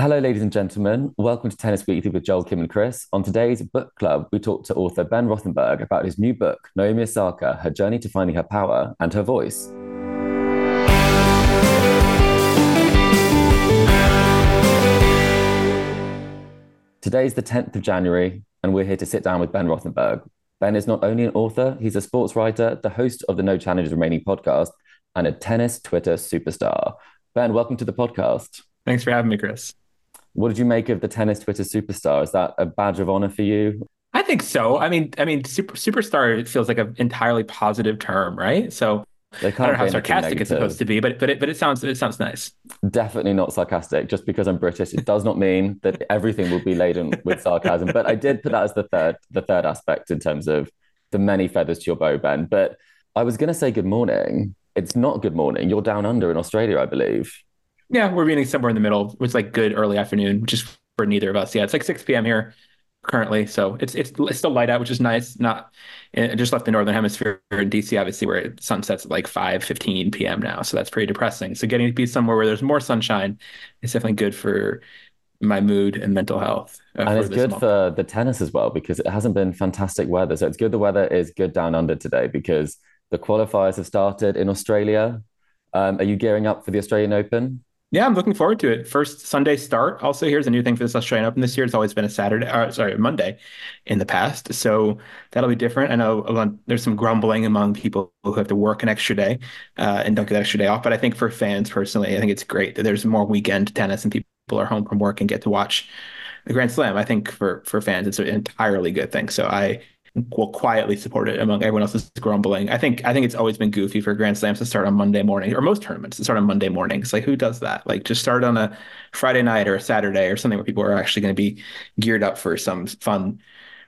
Hello, ladies and gentlemen. Welcome to Tennis Weekly with Joel, Kim, and Chris. On today's book club, we talk to author Ben Rothenberg about his new book, Naomi Osaka Her Journey to Finding Her Power and Her Voice. Today's the 10th of January, and we're here to sit down with Ben Rothenberg. Ben is not only an author, he's a sports writer, the host of the No Challenges Remaining podcast, and a tennis Twitter superstar. Ben, welcome to the podcast. Thanks for having me, Chris. What did you make of the tennis Twitter superstar? Is that a badge of honor for you? I think so. I mean, I mean, super, superstar it feels like an entirely positive term, right? So I don't know how sarcastic it's supposed to be, but but it but it sounds it sounds nice. Definitely not sarcastic. Just because I'm British, it does not mean that everything will be laden with sarcasm. But I did put that as the third the third aspect in terms of the many feathers to your bow, Ben. But I was going to say good morning. It's not good morning. You're down under in Australia, I believe. Yeah, we're meeting somewhere in the middle. It's like good early afternoon, which is for neither of us. Yeah, it's like 6 p.m. here currently. So it's it's, it's still light out, which is nice. Not I just left the northern hemisphere in DC, obviously, where it sunsets at like 5 15 p.m. now. So that's pretty depressing. So getting to be somewhere where there's more sunshine is definitely good for my mood and mental health. Uh, and it's good month. for the tennis as well because it hasn't been fantastic weather. So it's good the weather is good down under today because the qualifiers have started in Australia. Um, are you gearing up for the Australian Open? Yeah, I'm looking forward to it. First Sunday start. Also, here's a new thing for this Australian Open this year. It's always been a Saturday, or sorry, Monday in the past. So that'll be different. I know there's some grumbling among people who have to work an extra day uh, and don't get that extra day off. But I think for fans personally, I think it's great that there's more weekend tennis and people are home from work and get to watch the Grand Slam. I think for for fans, it's an entirely good thing. So I will quietly support it among everyone else is grumbling. I think I think it's always been goofy for Grand Slams to start on Monday morning, or most tournaments to start on Monday mornings. Like who does that? Like just start on a Friday night or a Saturday or something where people are actually going to be geared up for some fun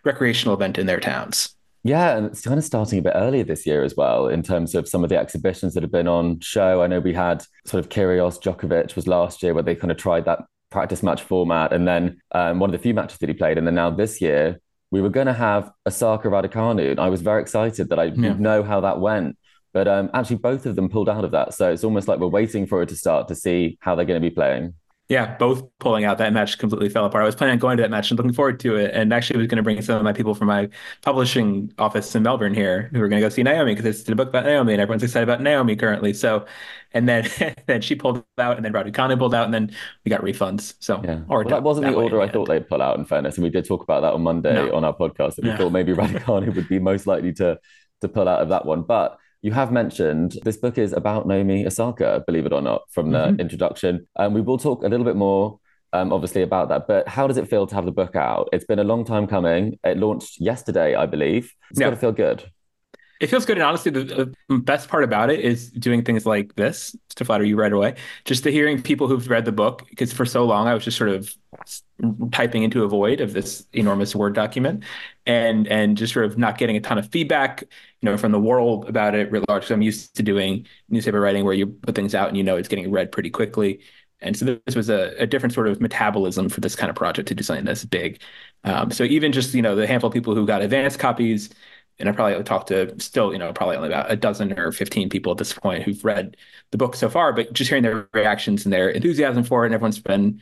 recreational event in their towns. Yeah, and it's kind of starting a bit earlier this year as well in terms of some of the exhibitions that have been on show. I know we had sort of Kyrgios Djokovic was last year where they kind of tried that practice match format, and then um, one of the few matches that he played, and then now this year we were going to have Osaka Raducanu. And I was very excited that I yeah. know how that went. But um, actually, both of them pulled out of that. So it's almost like we're waiting for it to start to see how they're going to be playing. Yeah, both pulling out. That match completely fell apart. I was planning on going to that match and looking forward to it. And actually, was going to bring some of my people from my publishing office in Melbourne here who were going to go see Naomi because it's a book about Naomi and everyone's excited about Naomi currently. So, and then then she pulled out, and then Raducanu pulled out, and then we got refunds. So, yeah, well, that wasn't that the order I thought they'd pull out. In fairness, and we did talk about that on Monday no. on our podcast. That we yeah. thought maybe Raducanu would be most likely to to pull out of that one, but you have mentioned this book is about Naomi Osaka, believe it or not, from the mm-hmm. introduction. And we will talk a little bit more um, obviously about that. But how does it feel to have the book out? It's been a long time coming. It launched yesterday, I believe. It's yeah. got to feel good. It feels good, and honestly, the, the, best part about it is doing things like this to flatter you right away. Just to hearing people who've read the book, because for so long I was just sort of typing into a void of this enormous word document, and and just sort of not getting a ton of feedback, you know, from the world about it writ large. So I'm used to doing newspaper writing where you put things out and you know it's getting read pretty quickly. And so this was a, a, different sort of metabolism for this kind of project to do something this big. Um, so even just you know the handful of people who got advanced copies, and I probably talked to still you know probably only about a dozen or fifteen people at this point who've read the book so far, but just hearing their reactions and their enthusiasm for it, and everyone's been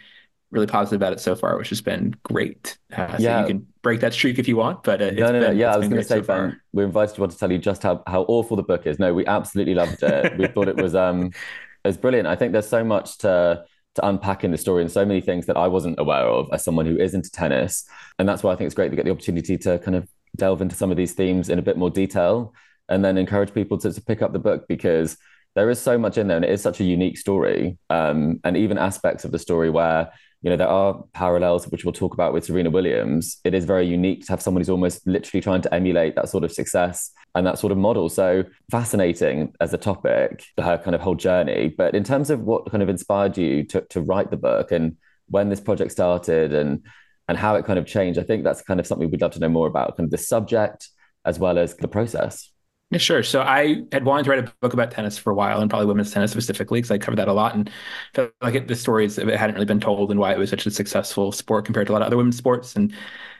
really positive about it so far, which has been great. Uh, so yeah. you can break that streak if you want, but uh, no, no, no. Yeah, I was going to say, so Ben, we're invited to want to tell you just how, how awful the book is. No, we absolutely loved it. we thought it was um, it's brilliant. I think there's so much to to unpack in the story and so many things that I wasn't aware of as someone who is into tennis. And that's why I think it's great to get the opportunity to kind of delve into some of these themes in a bit more detail and then encourage people to, to pick up the book because there is so much in there and it is such a unique story. Um, and even aspects of the story where you know, there are parallels which we'll talk about with Serena Williams. It is very unique to have someone who's almost literally trying to emulate that sort of success and that sort of model. So fascinating as a topic, her kind of whole journey. But in terms of what kind of inspired you to, to write the book and when this project started and and how it kind of changed, I think that's kind of something we'd love to know more about, kind of the subject as well as the process. Yeah, sure. So I had wanted to write a book about tennis for a while, and probably women's tennis specifically, because I covered that a lot, and felt like it, the stories of it hadn't really been told, and why it was such a successful sport compared to a lot of other women's sports. And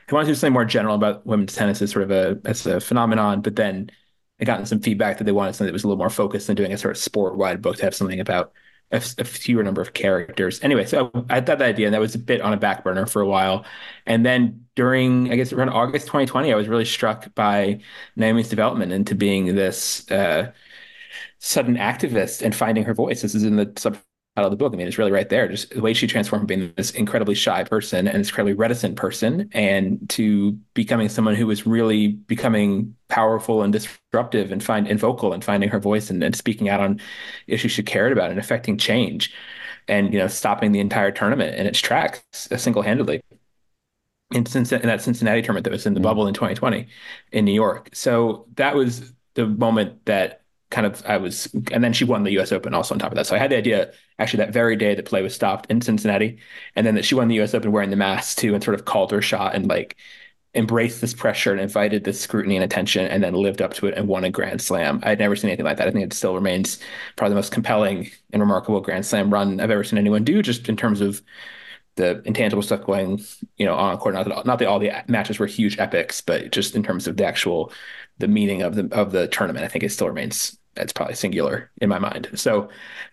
I wanted to do something more general about women's tennis as sort of a as a phenomenon. But then I gotten some feedback that they wanted something that was a little more focused than doing a sort of sport wide book to have something about a, a, fewer number of characters. Anyway, so I had that idea, and that was a bit on a back burner for a while. And then during, I guess, around August 2020, I was really struck by Naomi's development into being this uh, sudden activist and finding her voice. This is in the sub of the book. I mean, it's really right there. Just the way she transformed from being this incredibly shy person and this incredibly reticent person, and to becoming someone who was really becoming powerful and disruptive and find and vocal and finding her voice and, and speaking out on issues she cared about and affecting change, and you know, stopping the entire tournament in its tracks single handedly. In, in that Cincinnati tournament that was in the mm-hmm. bubble in 2020 in New York. So that was the moment that kind of I was, and then she won the U.S. Open also on top of that. So I had the idea actually that very day that play was stopped in Cincinnati, and then that she won the U.S. Open wearing the mask too, and sort of called her shot and like embraced this pressure and invited this scrutiny and attention, and then lived up to it and won a Grand Slam. I had never seen anything like that. I think it still remains probably the most compelling and remarkable Grand Slam run I've ever seen anyone do, just in terms of the intangible stuff going, you know, on court. Not that, not that all the matches were huge epics, but just in terms of the actual the meaning of the of the tournament, I think it still remains it's probably singular in my mind. So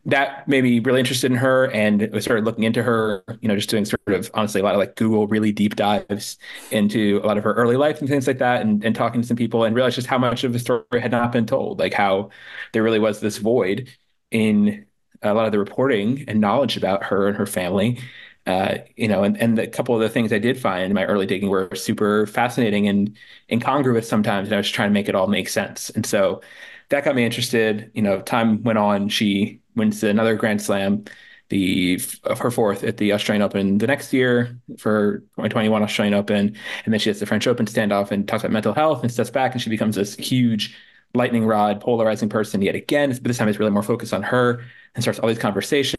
that made me really interested in her and I started looking into her, you know, just doing sort of honestly a lot of like Google really deep dives into a lot of her early life and things like that and, and talking to some people and realized just how much of the story had not been told, like how there really was this void in a lot of the reporting and knowledge about her and her family. Uh, you know, and, and a couple of the things I did find in my early digging were super fascinating and incongruous sometimes. And I was trying to make it all make sense. And so that got me interested. You know, time went on. She wins another Grand Slam, the of her fourth at the Australian Open the next year for 2021 Australian Open, and then she has the French Open standoff and talks about mental health and steps back, and she becomes this huge lightning rod, polarizing person yet again. But this time it's really more focused on her and starts all these conversations.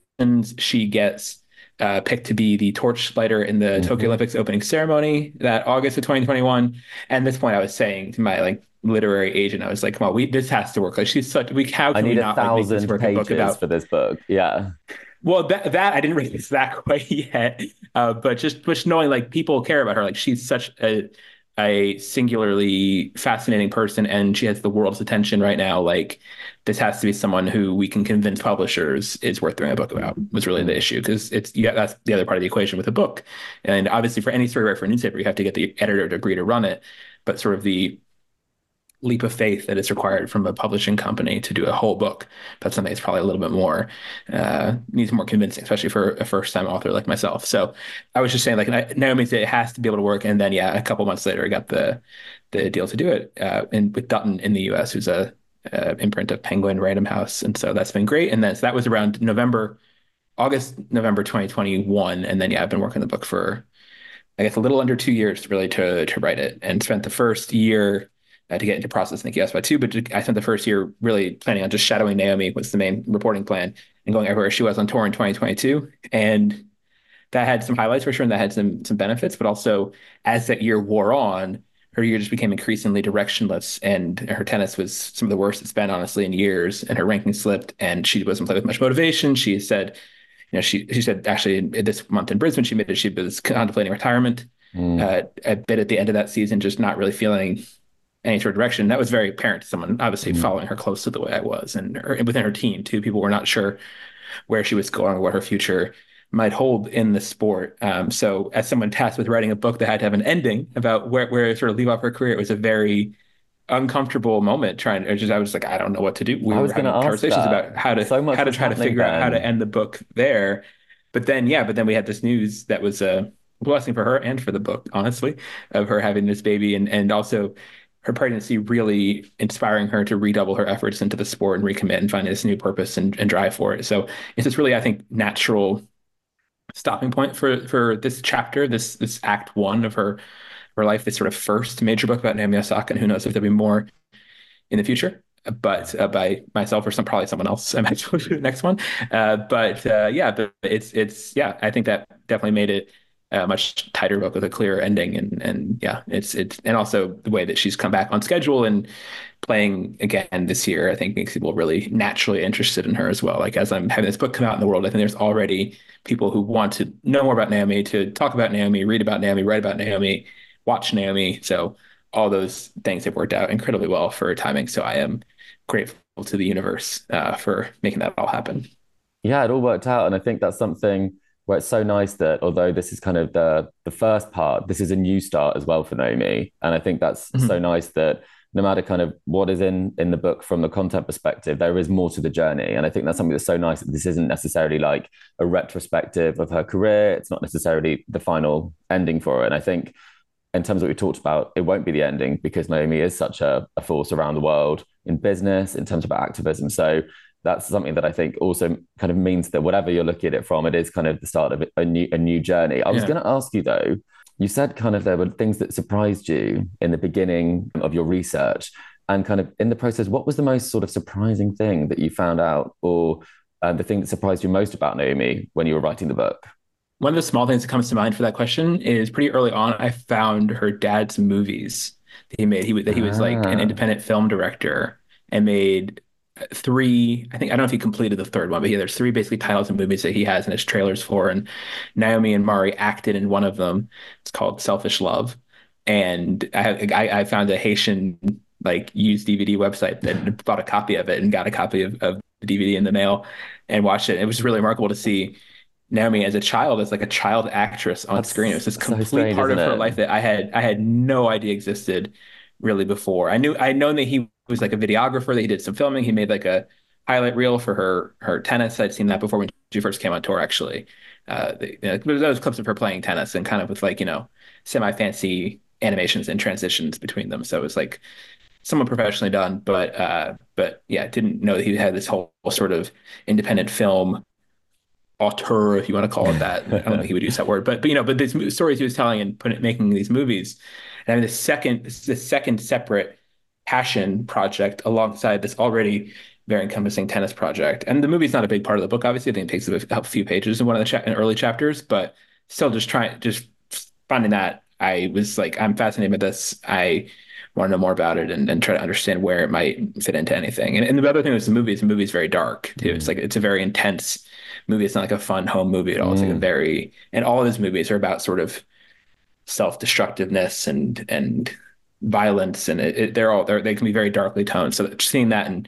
She gets uh, picked to be the torch torchlighter in the mm-hmm. Tokyo Olympics opening ceremony that August of 2021. And at this point, I was saying to my like literary agent, I was like, "Come on, we this has to work. Like she's such we how can I need we not a thousand like, pages about... for this book? Yeah." Well, that that I didn't read this that way yet, uh, but just just knowing like people care about her, like she's such a a singularly fascinating person and she has the world's attention right now like this has to be someone who we can convince publishers is worth doing a book about was really the issue because it's yeah that's the other part of the equation with a book and obviously for any story writer for a newspaper you have to get the editor to agree to run it but sort of the leap of faith that is required from a publishing company to do a whole book. That's something that's probably a little bit more uh, needs more convincing, especially for a first time author like myself. So I was just saying, like Naomi said, it has to be able to work. And then yeah, a couple months later, I got the the deal to do it uh, in with Dutton in the U.S., who's a, a imprint of Penguin Random House, and so that's been great. And then so that was around November, August, November 2021, and then yeah, I've been working on the book for. I guess a little under two years really to to write it, and spent the first year uh, to get into process in the QS by two. But I spent the first year really planning on just shadowing Naomi was the main reporting plan and going everywhere she was on tour in 2022. And that had some highlights for sure, and that had some some benefits. But also, as that year wore on, her year just became increasingly directionless, and her tennis was some of the worst it's been honestly in years. And her ranking slipped, and she wasn't playing with much motivation. She said, you know, she she said actually this month in Brisbane, she admitted she was contemplating retirement. Mm. Uh, a bit at the end of that season, just not really feeling any sort of direction. That was very apparent to someone obviously mm-hmm. following her close to the way I was, and, her, within her team too. People were not sure where she was going or what her future might hold in the sport. Um, so, as someone tasked with writing a book that had to have an ending about where where sort of leave off her career, it was a very uncomfortable moment. Trying to just, I was like, I don't know what to do. We I was were having conversations that. about how to so how to try to figure then. out how to end the book there. But then, yeah, but then we had this news that was a blessing for her and for the book, honestly, of her having this baby, and and also her pregnancy really inspiring her to redouble her efforts into the sport and recommit and find this new purpose and, and drive for it. So it's this really, I think, natural stopping point for for this chapter, this this act one of her her life, this sort of first major book about Naomi Osaka, and who knows if there'll be more in the future. But uh, by myself or some probably someone else, I might do the next one. Uh, but uh, yeah, but it's it's yeah, I think that definitely made it a much tighter book with a clearer ending and and yeah it's it's and also the way that she's come back on schedule and playing again this year i think makes people really naturally interested in her as well. Like as i'm having this book come out in the world i think there's already people who want to know more about naomi to talk about naomi read about naomi write about naomi watch naomi. So all those things have worked out incredibly well for timing. So i am grateful to the universe uh, for making that all happen. Yeah it all worked out and i think that's something where it's so nice that although this is kind of the the first part, this is a new start as well for Naomi. And I think that's mm-hmm. so nice that no matter kind of what is in in the book from the content perspective, there is more to the journey. And I think that's something that's so nice that this isn't necessarily like a retrospective of her career. It's not necessarily the final ending for her. And I think in terms of what we talked about, it won't be the ending because Naomi is such a, a force around the world in business, in terms of activism. So that's something that I think also kind of means that whatever you're looking at it from, it is kind of the start of a new a new journey. I was yeah. going to ask you though. You said kind of there were things that surprised you in the beginning of your research, and kind of in the process, what was the most sort of surprising thing that you found out, or uh, the thing that surprised you most about Naomi when you were writing the book? One of the small things that comes to mind for that question is pretty early on. I found her dad's movies that he made. He that he was ah. like an ah. independent film director and made three i think i don't know if he completed the third one but yeah there's three basically titles and movies that he has in his trailers for and naomi and mari acted in one of them it's called selfish love and i i, I found a haitian like used dvd website that bought a copy of it and got a copy of, of the dvd in the mail and watched it it was really remarkable to see Naomi as a child as like a child actress on That's screen. It was this complete so strange, part of her it? life that I had I had no idea existed really before. I knew I'd known that he was like a videographer that he did some filming. He made like a highlight reel for her her tennis. I'd seen that before when she first came on tour. Actually, uh, you know, those clips of her playing tennis and kind of with like you know semi fancy animations and transitions between them. So it was like somewhat professionally done, but uh, but yeah, didn't know that he had this whole sort of independent film auteur, if you want to call it that. I don't think he would use that word, but but you know, but these stories he was telling and putting making these movies, and I mean the second the second separate passion project alongside this already very encompassing tennis project. And the movie's not a big part of the book, obviously. I think it takes a, few pages in one of the cha- early chapters, but still just trying, just finding that I was like, I'm fascinated by this. I want to know more about it and, and try to understand where it might fit into anything. And, and the other thing is the movie is the movie is very dark too. Mm. It's like it's a very intense movie. It's not like a fun home movie at all. Mm. It's like a mm. very and all of his movies are about sort of self-destructiveness and and violence and it, it, they're all they're, they can be very darkly toned. So seeing that and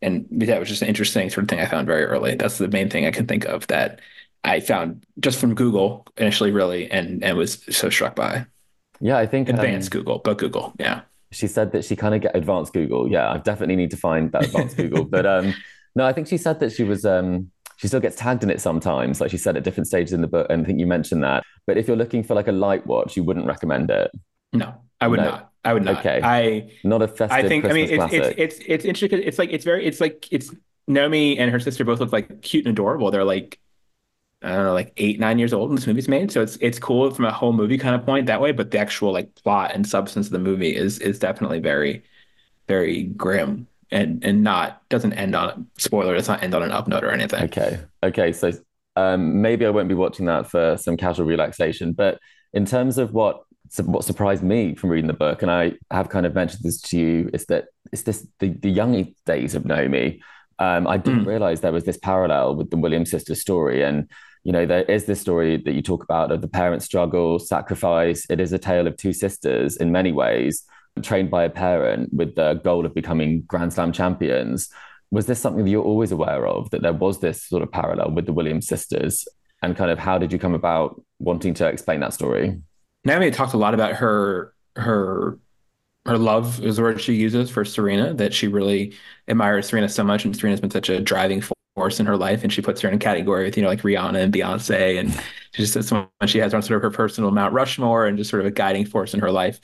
and that was just an interesting sort of thing I found very early. That's the main thing I can think of that I found just from Google initially, really, and and was so struck by. Yeah, I think advanced um, Google, but Google, yeah. She said that she kind of get advanced Google. Yeah, I definitely need to find that advanced Google. But um, no, I think she said that she was um, she still gets tagged in it sometimes. Like she said at different stages in the book, and I think you mentioned that. But if you're looking for like a light watch, you wouldn't recommend it. No, I would no. not. I would not. Okay. I not a festive. I think. Christmas I mean, it's, it's, it's it's interesting. It's like it's very. It's like it's Naomi and her sister both look like cute and adorable. They're like I don't know, like eight nine years old when this movie's made. So it's it's cool from a whole movie kind of point that way. But the actual like plot and substance of the movie is is definitely very very grim and and not doesn't end on spoiler. Does not end on an up note or anything. Okay. Okay. So um, maybe I won't be watching that for some casual relaxation. But in terms of what what surprised me from reading the book, and I have kind of mentioned this to you, is that it's this the, the young days of Naomi. Um, I didn't mm. realize there was this parallel with the Williams sisters story. And, you know, there is this story that you talk about of the parent struggle, sacrifice. It is a tale of two sisters in many ways, trained by a parent with the goal of becoming Grand Slam champions. Was this something that you're always aware of, that there was this sort of parallel with the Williams sisters? And kind of how did you come about wanting to explain that story? Naomi talked a lot about her her her love is the word she uses for Serena, that she really admires Serena so much, and Serena's been such a driving force in her life, and she puts her in a category with you know like Rihanna and Beyonce, and she just says someone she has on sort of her personal Mount Rushmore, and just sort of a guiding force in her life.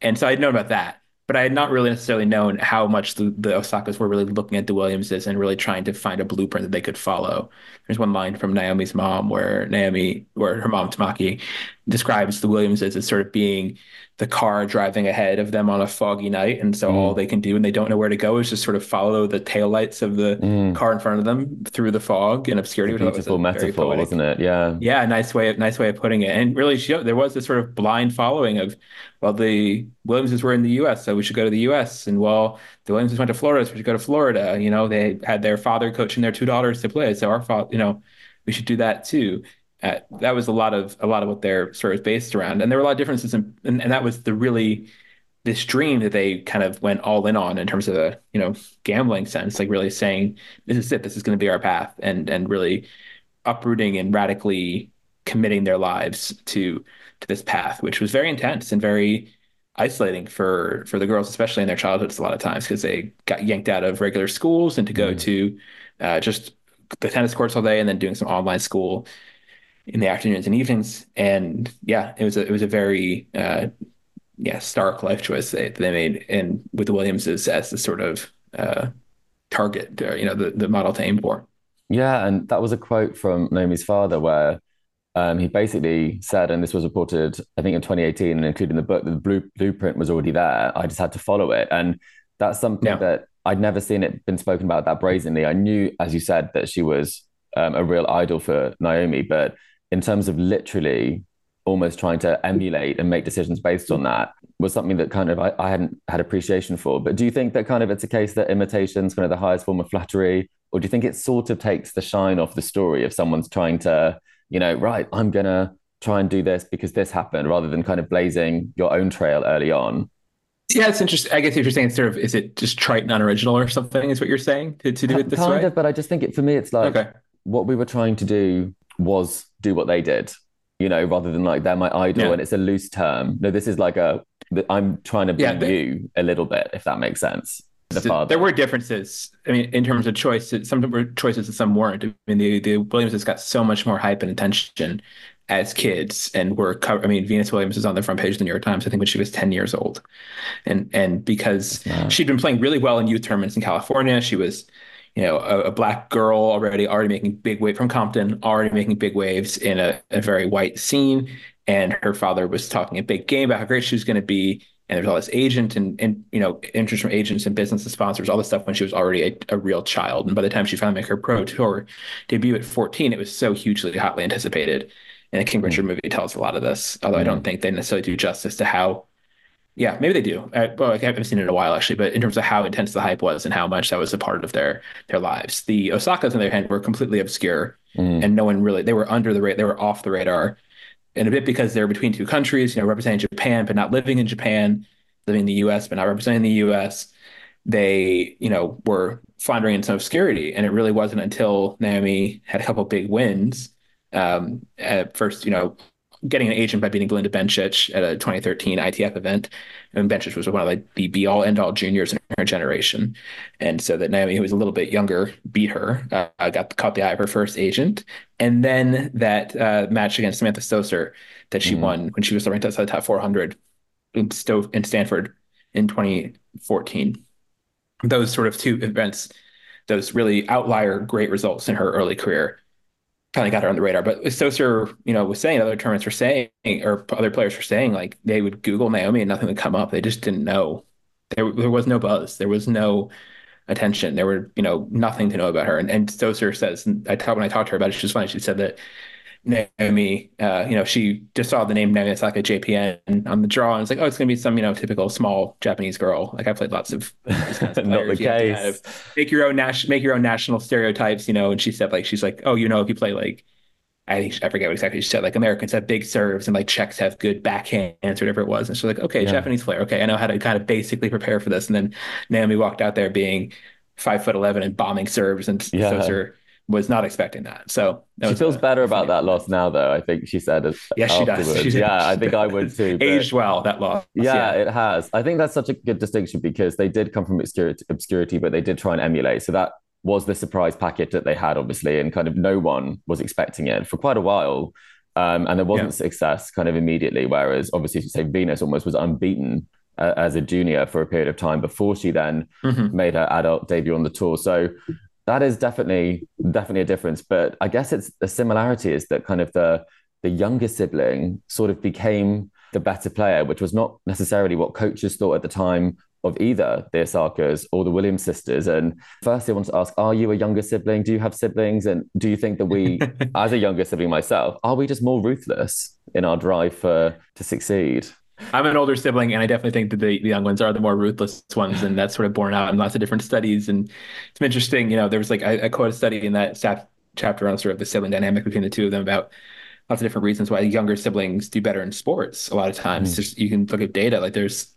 And so I'd known about that, but I had not really necessarily known how much the, the Osakas were really looking at the Williamses and really trying to find a blueprint that they could follow. There's one line from Naomi's mom where Naomi, where her mom Tamaki, describes the Williamses as sort of being the car driving ahead of them on a foggy night. And so mm. all they can do when they don't know where to go is just sort of follow the taillights of the mm. car in front of them through the fog and obscurity. It's a beautiful was metaphor, wasn't it? Yeah. Yeah, nice way of nice way of putting it. And really she, there was this sort of blind following of well, the Williamses were in the US, so we should go to the US. And well, the Williamses went to Florida, so we should go to Florida. You know, they had their father coaching their two daughters to play. So our father, you know, we should do that too. Uh, that was a lot of a lot of what their story was based around, and there were a lot of differences, in, and, and that was the really this dream that they kind of went all in on in terms of a you know gambling sense, like really saying this is it, this is going to be our path, and and really uprooting and radically committing their lives to to this path, which was very intense and very isolating for for the girls, especially in their childhoods a lot of times because they got yanked out of regular schools and to go mm. to uh, just the tennis courts all day and then doing some online school in the afternoons and evenings. And yeah, it was a, it was a very uh, yeah stark life choice they, they made, and with the Williamses as the sort of uh, target, uh, you know, the the model to aim for. Yeah, and that was a quote from Naomi's father where um, he basically said, and this was reported, I think, in 2018, and including the book, that the blue, blueprint was already there. I just had to follow it, and that's something yeah. that I'd never seen it been spoken about that brazenly. I knew, as you said, that she was um, a real idol for Naomi, but in terms of literally almost trying to emulate and make decisions based on that was something that kind of I, I, hadn't had appreciation for. But do you think that kind of it's a case that imitation's kind of the highest form of flattery? Or do you think it sort of takes the shine off the story if someone's trying to, you know, right, I'm gonna try and do this because this happened rather than kind of blazing your own trail early on? Yeah, it's interesting. I guess if you're saying sort of, is it just trite and unoriginal or something? Is what you're saying to, to do it this kind way? Kind of, but I just think it for me, it's like okay. what we were trying to do was do what they did, you know, rather than like they're my idol yeah. and it's a loose term. No, this is like a I'm trying to be yeah, you a little bit, if that makes sense. The so there were differences. I mean, in terms of choices, some were choices and some weren't. I mean, the the Williams has got so much more hype and attention as kids, and were cover. I mean, Venus Williams is on the front page of the New York Times. I think when she was ten years old, and and because she'd been playing really well in youth tournaments in California, she was you know, a, a, black girl already already making big wave from Compton, already making big waves in a, a very white scene. And her father was talking a big game about how great she was going to be. And there's all this agent and, and you know interest from agents and business and sponsors, all this stuff when she was already a, a real child. And by the time she finally made her pro tour debut at 14, it was so hugely hotly anticipated. And the King hmm. Richard movie tells a lot of this, although. I don't hmm. think they necessarily do justice to how yeah, maybe they do. I, well, I haven't seen it in a while actually, but in terms of how intense the hype was and how much that was a part of their their lives, the Osakas on their hand were completely obscure, mm. and no one really they were under the radar, they were off the radar, and a bit because they're between two countries, you know, representing Japan but not living in Japan, living in the U.S. but not representing the U.S. They, you know, were floundering in some obscurity, and it really wasn't until Naomi had a couple big wins. Um, at first, you know, getting an agent by beating Belinda Bencic at a 2013 ITF event. And Bencic was one of like the be all end all juniors in her generation. And so that Naomi, who was a little bit younger, beat her, uh, got caught the eye of her first agent. And then that uh, match against Samantha Stosur that she mm won when she was the ranked outside the top 400 in, Sto- in Stanford in 2014. Those sort of two events, those really outlier great results in her early career kind of got her on the radar. But Stosur, you know, was saying other tournaments were saying, or other players were saying, like they would Google Naomi and nothing would come up. They just didn't know. There, there was no buzz. There was no attention. There were, you know, nothing to know about her. And, and Stosur says, I talked when I talked to her about it, she was funny. She said that Naomi, uh, you know, she just saw the name Naomi Osaka JPN on the draw, and it's like, oh, it's gonna be some, you know, typical small Japanese girl. Like I played lots of, kind of not the case. Kind of make your own national, make your own national stereotypes, you know. And she said, like, she's like, oh, you know, if you play like, I think I forget what exactly she said. Like Americans have big serves and like Czechs have good backhands or whatever it was. And she's like, okay, yeah. Japanese player, okay, I know how to kind of basically prepare for this. And then Naomi walked out there being five foot eleven and bombing serves, and yeah. those are was not expecting that. So that she feels a, better about that loss now, though. I think she said. Yes, she does. She yeah, I think I would too. Aged well that loss. Yeah, yeah, it has. I think that's such a good distinction because they did come from obscurity, obscurity, but they did try and emulate. So that was the surprise packet that they had, obviously, and kind of no one was expecting it for quite a while. Um, and there wasn't yeah. success kind of immediately. Whereas obviously, say Venus almost was unbeaten uh, as a junior for a period of time before she then mm-hmm. made her adult debut on the tour. So that is definitely definitely a difference. But I guess it's the similarity is that kind of the the younger sibling sort of became the better player, which was not necessarily what coaches thought at the time of either the Osakas or the Williams sisters. And firstly, I want to ask, are you a younger sibling? Do you have siblings? And do you think that we, as a younger sibling myself, are we just more ruthless in our drive for to succeed? I'm an older sibling, and I definitely think that the, the young ones are the more ruthless ones, and that's sort of borne out in lots of different studies. And it's interesting, you know, there was like I, I quote a study in that staff chapter on sort of the sibling dynamic between the two of them about lots of different reasons why younger siblings do better in sports. A lot of times, mm. just you can look at data. Like there's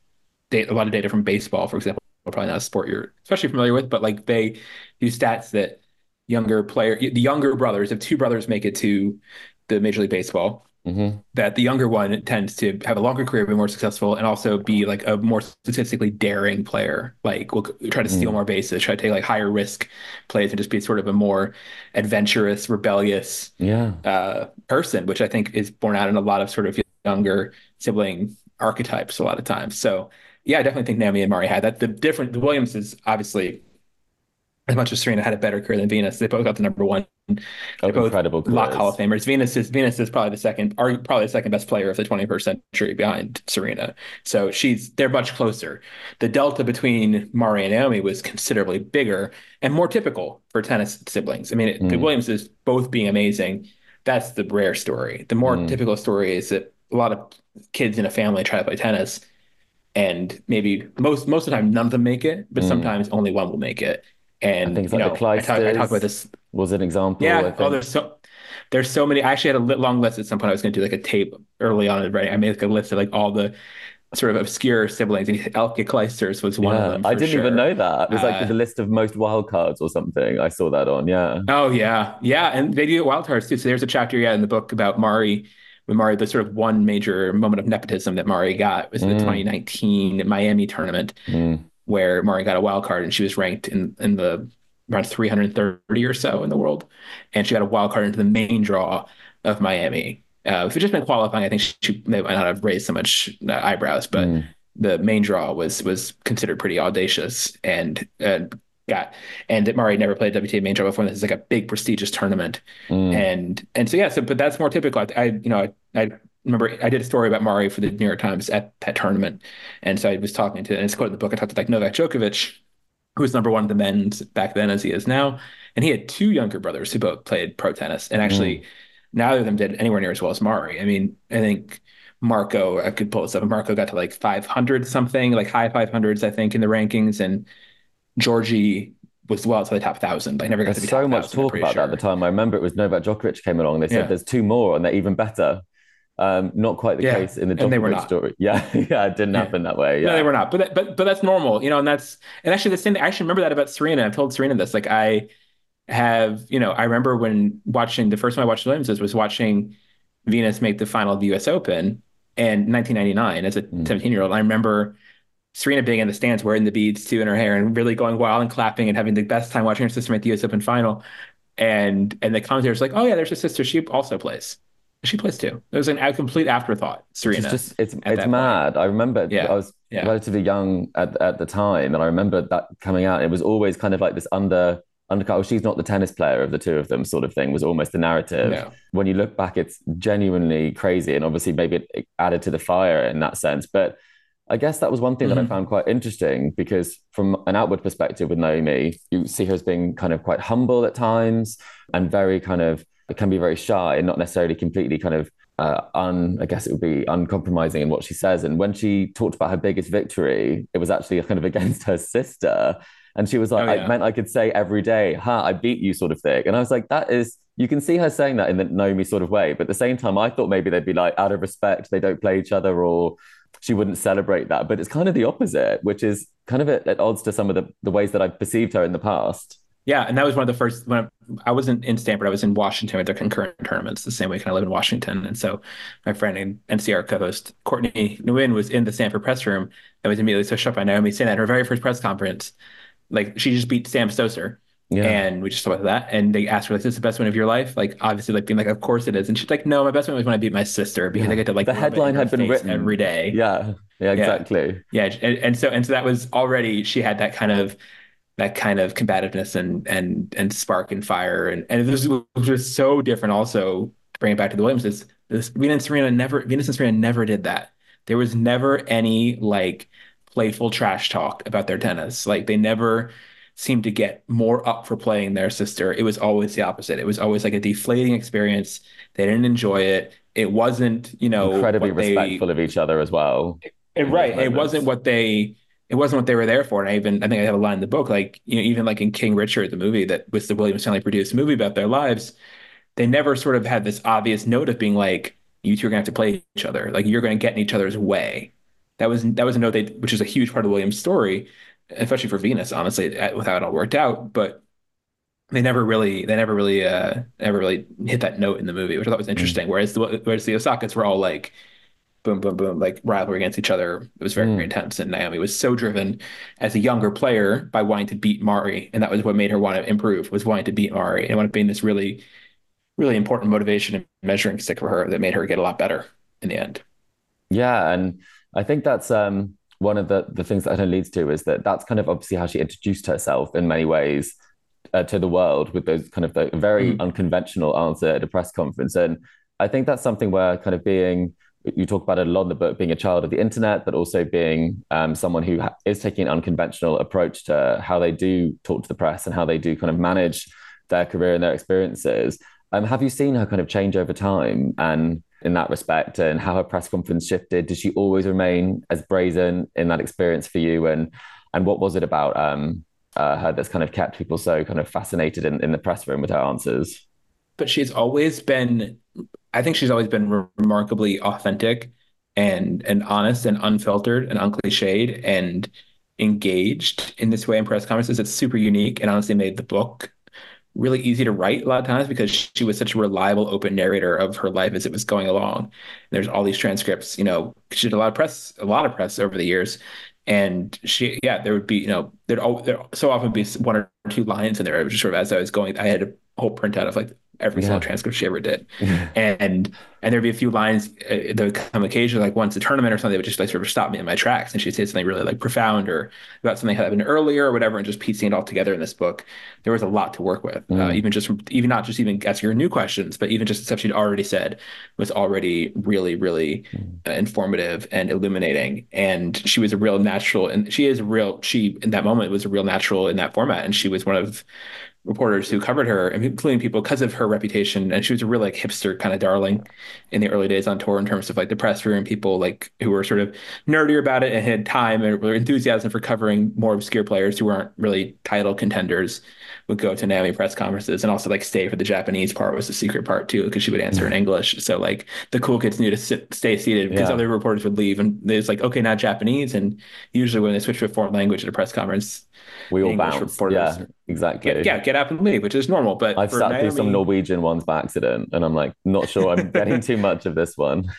data, a lot of data from baseball, for example, probably not a sport you're especially familiar with, but like they use stats that younger player, the younger brothers, if two brothers make it to the Major League Baseball, Mm-hmm. that the younger one tends to have a longer career, be more successful, and also be like a more statistically daring player. Like, will try to steal mm. more bases, try to take like higher risk plays, and just be sort of a more adventurous, rebellious yeah. uh, person, which I think is born out in a lot of sort of younger sibling archetypes a lot of times. So, yeah, I definitely think Naomi and Mari had that. The different, the Williams is obviously as much as Serena had a better career than Venus, they both got the number one. They're both incredible lock Hall of Famers. Venus is Venus is probably the second, or probably the second best player of the 21st century behind Serena. So she's they're much closer. The delta between Mari and Naomi was considerably bigger and more typical for tennis siblings. I mean, it, mm. the Williamses both being amazing. That's the rare story. The more mm. typical story is that a lot of kids in a family try to play tennis, and maybe most most of the time none of them make it, but mm. sometimes only one will make it and things like know, the I, I talk about this was an example. Yeah. Oh, there's so there's so many. I actually had a long list at some point. I was going to do like a tape early on. Right. I made like a list of like all the sort of obscure siblings. And Elke Clijsters was one yeah, of them. I didn't sure. even know that. It was like uh, the list of most wild cards or something. I saw that on. Yeah. Oh yeah, yeah, and they do wild cards too. So there's a chapter yeah in the book about Mari. With Mari, the sort of one major moment of nepotism that Mari got was mm. the 2019 Miami tournament, mm. Where Mari got a wild card and she was ranked in in the around 330 or so in the world, and she got a wild card into the main draw of Miami. Uh, if it just been qualifying, I think she may not have raised so much uh, eyebrows, but mm. the main draw was was considered pretty audacious and uh, got and Mari never played WTA main draw before. This is like a big prestigious tournament, mm. and and so yeah, so but that's more typical. I, I you know I, I remember I did a story about Mari for the New York Times at that tournament, and so I was talking to and it's quoted in the book. I talked to like Novak Djokovic who was number one of the men's back then as he is now. And he had two younger brothers who both played pro tennis. And actually, mm. neither of them did anywhere near as well as Mari. I mean, I think Marco, I could pull this up. Marco got to like 500 something, like high 500s, I think, in the rankings. And Georgie was well to the top thousand. I never got There's to be so much talk about sure. that at the time. I remember it was Novak Djokovic came along. They said yeah. there's two more and they're even better. Um, not quite the yeah. case in the Djokovic story. Yeah, yeah, it didn't yeah. happen that way. Yeah. No, they were not. But that, but but that's normal, you know. And that's and actually the same. Thing, I actually remember that about Serena. I've told Serena this. Like I have, you know, I remember when watching the first time I watched Williams was watching Venus make the final of the U.S. Open in 1999 as a 17 mm. year old. I remember Serena being in the stands wearing the beads too in her hair and really going wild and clapping and having the best time watching her sister make the U.S. Open final. And and the commentators like, oh yeah, there's a sister. She also plays. She plays too. It was an, a complete afterthought. Serena. It's just it's it's mad. Point. I remember yeah. I was yeah. relatively young at at the time, and I remember that coming out. It was always kind of like this under undercut. Oh, she's not the tennis player of the two of them, sort of thing. Was almost the narrative. Yeah. When you look back, it's genuinely crazy, and obviously maybe it added to the fire in that sense. But I guess that was one thing mm-hmm. that I mm-hmm. found quite interesting because from an outward perspective with Naomi, you see her as being kind of quite humble at times and very kind of can be very shy and not necessarily completely kind of uh, un, I guess it would be uncompromising in what she says. And when she talked about her biggest victory, it was actually kind of against her sister. And she was like, oh, yeah. I meant I could say every day, ha, I beat you, sort of thing. And I was like, that is, you can see her saying that in the Naomi sort of way. But at the same time, I thought maybe they'd be like, out of respect, they don't play each other or she wouldn't celebrate that. But it's kind of the opposite, which is kind of at, at odds to some of the, the ways that I've perceived her in the past. Yeah, and that was one of the first when I, I wasn't in Stanford. I was in Washington with the concurrent tournaments. The same way, kind of live in Washington, and so my friend and NCR co-host Courtney Nguyen was in the Stanford press room and was immediately so shocked by Naomi saying that her very first press conference, like she just beat Sam Stosur, Yeah. And we just talked about that. And they asked her, like, this is the best win of your life? Like, obviously, like being like, of course it is. And she's like, no, my best win was when I beat my sister because yeah. I get to like the headline had been written every day. Yeah. Yeah, exactly. Yeah. yeah. And, and so and so that was already she had that kind of that kind of combativeness and and and spark and fire. And and this was just so different also to bring it back to the Williams is this Venus and Serena never Venus and Serena never did that. There was never any like playful trash talk about their tennis. Like they never seemed to get more up for playing their sister. It was always the opposite. It was always like a deflating experience. They didn't enjoy it. It wasn't, you know, incredibly respectful of each other as well. It, right. It wasn't what they it wasn't what they were there for. And I even I think I have a line in the book, like, you know, even like in King Richard, the movie that was the William family produced movie about their lives, they never sort of had this obvious note of being like, you two are gonna have to play each other. Like you're gonna get in each other's way. That was that was a note they, which is a huge part of Williams' story, especially for Venus, honestly, with how it all worked out. But they never really they never really uh never really hit that note in the movie, which I thought was mm. interesting. Mm. Whereas the whereas the Osakas were all like boom, boom, boom, like rivalry against each other. It was very, mm. very intense. And Naomi was so driven as a younger player by wanting to beat Mari. And that was what made her want to improve, was wanting to beat Mari and wanted being this really, really important motivation and measuring stick for her that made her get a lot better in the end. Yeah. And I think that's um, one of the, the things that it leads to is that that's kind of obviously how she introduced herself in many ways uh, to the world with those kind of the very mm. unconventional answer at a press conference. And I think that's something where kind of being you talk about it a lot in the book, being a child of the internet, but also being um, someone who ha- is taking an unconventional approach to how they do talk to the press and how they do kind of manage their career and their experiences. Um, have you seen her kind of change over time and in that respect and how her press conference shifted? Did she always remain as brazen in that experience for you? And and what was it about um, uh, her that's kind of kept people so kind of fascinated in, in the press room with her answers? But she's always been I think she's always been re- remarkably authentic and and honest and unfiltered and uncliched and engaged in this way in press conferences. It's super unique and honestly made the book really easy to write a lot of times because she was such a reliable, open narrator of her life as it was going along. There's all these transcripts, you know, she did a lot of press, a lot of press over the years. And she, yeah, there would be, you know, there'd, there so often be one or two lines in there. It was just sort of as I was going, I had a whole printout of like every yeah. single transcript she ever did. and and there'd be a few lines uh, that would come occasionally, like once a tournament or something, that would just like sort of stop me in my tracks. And she'd say something really like profound or about something that happened earlier or whatever, and just piecing it all together in this book. There was a lot to work with, uh, mm. uh, even just from even not just even asking her new questions, but even just stuff she'd already said was already really, really mm. uh, informative and illuminating. And she was a real natural, and she is a real. She in that moment was a real natural in that format, and she was one of reporters who covered her, including people because of her reputation. And she was a real like hipster kind of darling in the early days on tour in terms of like the press room, people like who were sort of nerdier about it and had time and enthusiasm for covering more obscure players who weren't really title contenders would go to Naomi press conferences and also like stay for the Japanese part was the secret part too because she would answer in mm-hmm. English. So like the cool kids knew to sit, stay seated because yeah. other reporters would leave and it's like okay now Japanese and usually when they switch to a foreign language at a press conference we all English bounce. Yeah, exactly. Get, yeah, get up and leave, which is normal. But I've sat Naomi... through some Norwegian ones by accident, and I'm like, not sure I'm getting too much of this one.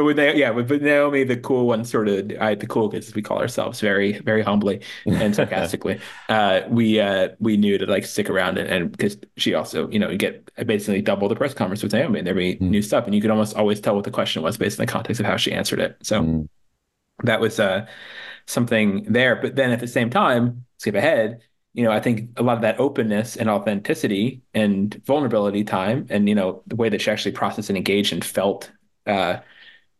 But with yeah, with, Naomi, the cool one, sort of, I, the cool kids, as we call ourselves, very, very humbly and sarcastically, uh, we uh, we knew to like stick around and because she also, you know, you get basically double the press conference with Naomi, and there'd be mm. new stuff, and you could almost always tell what the question was based on the context of how she answered it. So mm. that was uh, something there. But then at the same time, skip ahead, you know, I think a lot of that openness and authenticity and vulnerability time, and you know, the way that she actually processed and engaged and felt uh,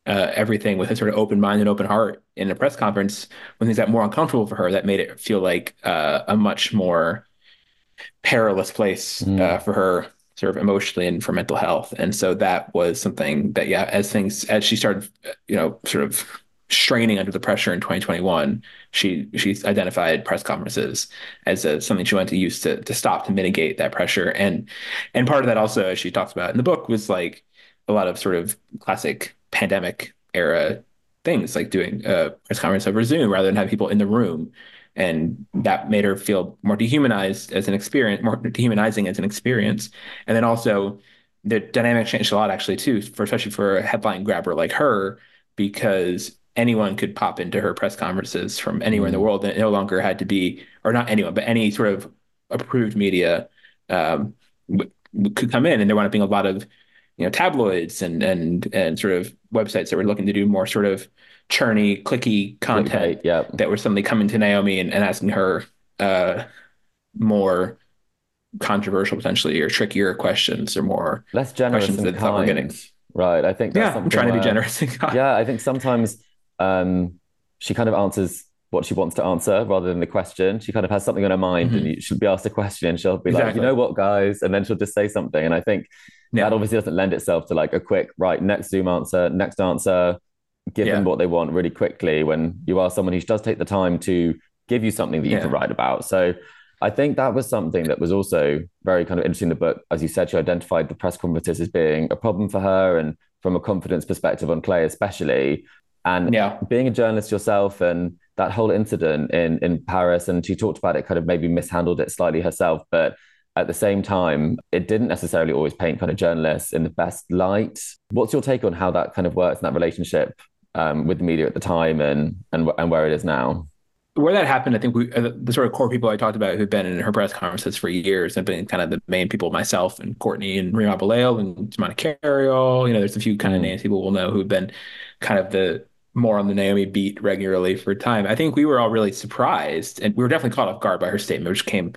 uh, everything with a sort of open mind and open heart in a press conference, when things got more uncomfortable for her, that made it feel like uh, a much more perilous place mm. for her sort of emotionally and for mental health. And so that was something that, yeah, as things as she started, you know, sort of straining under the pressure in 2021, she she identified press conferences as a, something she wanted to use to to stop to mitigate that pressure. And and part of that also, as she talks about in the book, was like a lot of sort of classic pandemic era things, like doing a press conference over Zoom rather than have people in the room. And that made her feel more dehumanized as an experience, more dehumanizing as an experience. And then also the dynamic changed a lot actually too, for especially for a headline grabber like her, because anyone could pop into her press conferences from anywhere in the mm. world. And it no longer had to be, or not anyone, but any sort of approved media um, w- could come in, and there wound up being a lot of you know tabloids and and and sort of websites that were looking to do more sort of churny, clicky content Clickbait, yeah. that were suddenly coming to Naomi and, and asking her uh, more controversial potentially or trickier questions or more less generous questions that thought we're getting. Right. I think that's Yeah, I'm trying to be where- generous. yeah, I think sometimes um, she kind of answers what she wants to answer rather than the question. She kind of has something on her mind, and you, she'll be asked a question, and she'll be like, Mm-hmm. "You know what, guys?" And then she'll just say something. And I think Yeah. that obviously doesn't lend itself to like a quick right next Zoom answer, next answer, give Yeah. them what they want really quickly. When you are someone who does take the time to give you something that you Yeah. can write about, so. I think that was something that was also very kind of interesting in the book. As you said, she identified the press conferences as being a problem for her and from a confidence perspective on Clay, especially. And Yeah. being a journalist yourself and that whole incident in, in Paris, and she talked about it, kind of maybe mishandled it slightly herself. But at the same time, it didn't necessarily always paint kind of journalists in the best light. What's your take on how that kind of works in that relationship um, with the media at the time and, and, and where it is now? where that happened, I think we uh, the sort of core people I talked about who've been in her press conferences for years have been kind of the main people, myself and Courtney and Reem Abulleil and Jamana Carriol. You know, there's a few kind of Mm. names people will know who've been kind of the more on the Naomi beat regularly for time. I think we were all really surprised and we were definitely caught off guard by her statement, which came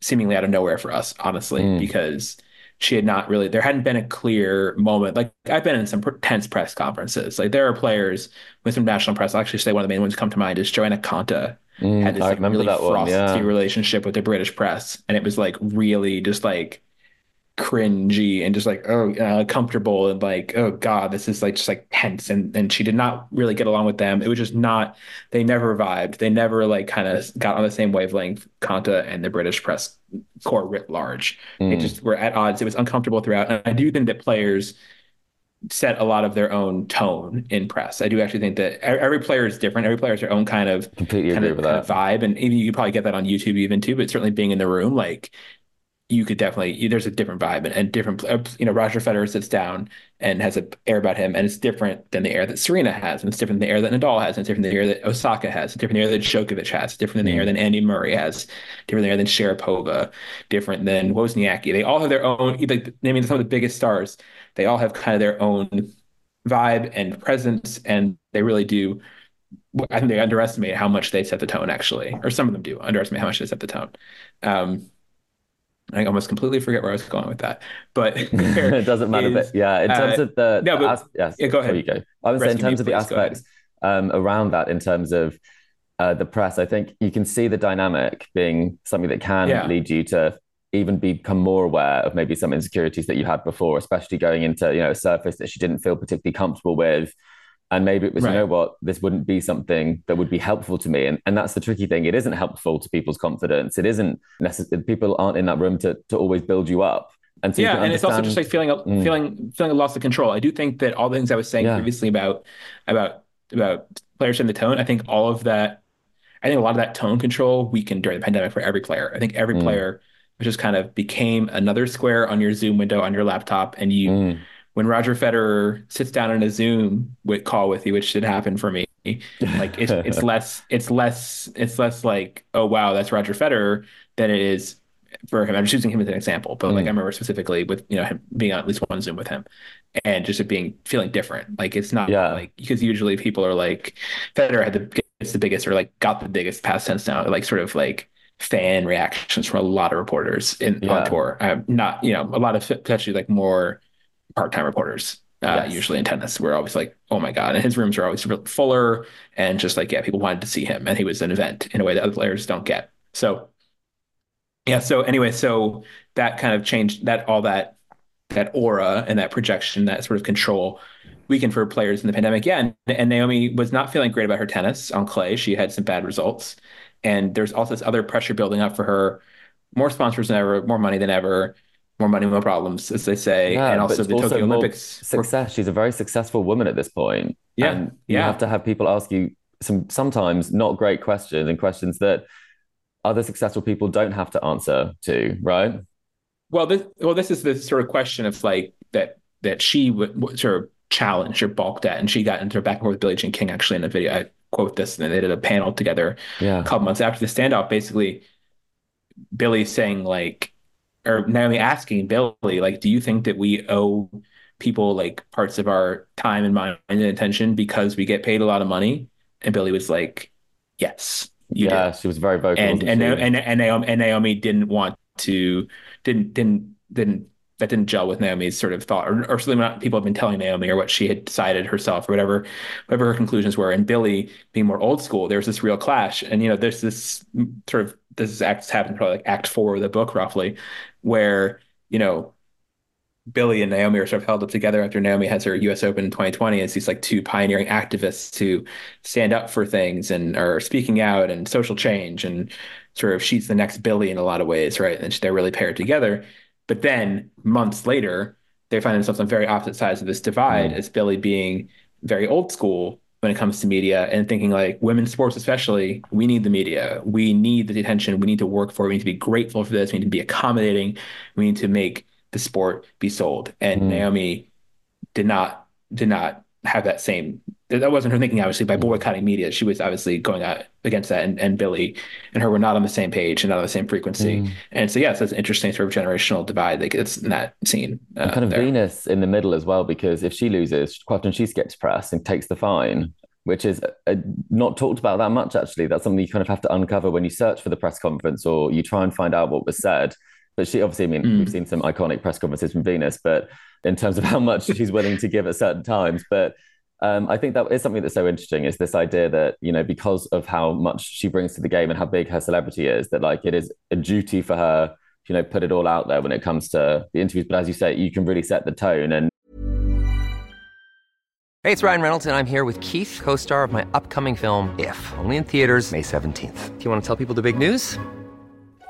seemingly out of nowhere for us, honestly, Mm. because she had not really there hadn't been a clear moment like i've been in some tense press conferences like there are players with some national press i'll actually say one of the main ones come to mind is johanna konta Mm, had this I like, really that one. frosty Yeah. relationship with the british press and it was like really just like cringy and just like oh uh, comfortable and like oh god this is like just like tense. And and she did not really get along with them. It was just not they never vibed. They never like kind of got on the same wavelength Konta and the British press corps writ large. They Mm. just were at odds. It was uncomfortable throughout. And I do think that players set a lot of their own tone in press. I do actually think that every player is different. Every player has their own kind of Completely kind agree of, with kind that. of vibe. And even you could probably get that on YouTube even too but certainly being in the room like you could definitely there's a different vibe and, and different you know Roger Federer sits down and has an air about him and it's different than the air that Serena has and it's different than the air that Nadal has and it's different than the air that Osaka has different than the air that Djokovic has different than the air than Andy Murray has different than the air than Sharapova different than Wozniacki. They all have their own like I mean some of the biggest stars they all have kind of their own vibe and presence and they really do I think they underestimate how much they set the tone actually or some of them do underestimate how much they set the tone. Um I almost completely forget where I was going with that, but it doesn't matter. is, But yeah, in terms uh, of the, no, the but- as- yes, yeah, go ahead. You go. I would say in Rescue me, terms of the aspects um, around that, in terms of uh, the press, I think you can see the dynamic being something that can Yeah. lead you to even become more aware of maybe some insecurities that you had before, especially going into you know a surface that she didn't feel particularly comfortable with. And maybe it was, Right. you know what, this wouldn't be something that would be helpful to me. And, and that's the tricky thing. It isn't helpful to people's confidence. It isn't necessary. People aren't in that room to, to always build you up. And so yeah, and it's also just like feeling a, Mm. feeling feeling a loss of control. I do think that all the things I was saying Yeah. previously about about about players in the tone, I think all of that, I think a lot of that tone control weakened during the pandemic for every player. I think every Mm. player just kind of became another square on your Zoom window on your laptop, and you Mm. When Roger Federer sits down in a Zoom with call with you, which did happen for me, like it's it's less it's less it's less like oh wow that's Roger Federer than it is for him. I'm just using him as an example, but like Mm. I remember specifically with you know him being on at least one Zoom with him, and just it being feeling different. Like it's not Yeah. like because usually people are like Federer had the gets the biggest or like got the biggest past tense now, like sort of like fan reactions from a lot of reporters in Yeah. on tour. Um, not you know a lot of actually like more part-time reporters uh, Yes. usually in tennis. We're always like oh my god. And his rooms are always fuller and just like yeah people wanted to see him and he was an event in a way that other players don't get. So yeah so anyway so that kind of changed that all that that aura and that projection that sort of control weakened for players in the pandemic. Yeah and, and naomi was not feeling great about her tennis on clay. She had some bad results. And there's also this other pressure building up for her more sponsors than ever more money than ever more money more problems as they say Yeah, and also the also tokyo olympics success. She's a very successful woman at this point. Yeah, And you yeah. have to have people ask you some sometimes not great questions and questions that other successful people don't have to answer to, right? Well, this well, this is the sort of question of like that that she would, sort of challenged or balked at, and she got into a back and forth with Billie Jean King actually in a video. I quote this, and they did a panel together Yeah. a couple months after the standoff. Basically, Billy saying like, or Naomi asking Billy like, do you think that we owe people like parts of our time and mind and attention because we get paid a lot of money? And Billy was like, yes. yeah, did. she was very vocal. And and, and and Naomi and Naomi didn't want to didn't didn't didn't that didn't gel with Naomi's sort of thought, or, or certainly not people have been telling Naomi or what she had decided herself or whatever, whatever her conclusions were. And Billy being more old school, there's this real clash. And you know, there's this sort of this act happened probably like act four of the book roughly, where you know Billy and Naomi are sort of held up together after Naomi has her U.S. Open in 2020 as these like two pioneering activists who stand up for things and are speaking out and social change and sort of she's the next Billy in a lot of ways, right? And they're really paired together. But then months later, they find themselves on very opposite sides of this divide. Mm. As Billy being very old school when it comes to media and thinking like women's sports especially we need the media we need the attention we need to work for it we need to be grateful for this we need to be accommodating we need to make the sport be sold. And mm. Naomi did not did not have that same that wasn't her thinking obviously by mm. boycotting media she was obviously going out against that and, and billy and her were not on the same page and not on the same frequency mm. and so yes that's an interesting sort of generational divide that gets in that scene uh, and kind of there. venus in the middle as well because if she loses quite often she skips press and takes the fine which is uh, not talked about that much actually that's something you kind of have to uncover when you search for the press conference or you try and find out what was said but she obviously, I mean, mm. we've seen some iconic press conferences from Venus, but in terms of how much she's willing to give at certain times. But um, I think that is something that's so interesting is this idea that, you know, because of how much she brings to the game and how big her celebrity is, that like it is a duty for her, you know, put it all out there when it comes to the interviews. But as you say, you can really set the tone. And hey, it's Ryan Reynolds, and I'm here with Keith, co star of my upcoming film, If, only in theaters, May 17th. Do you want to tell people the big news?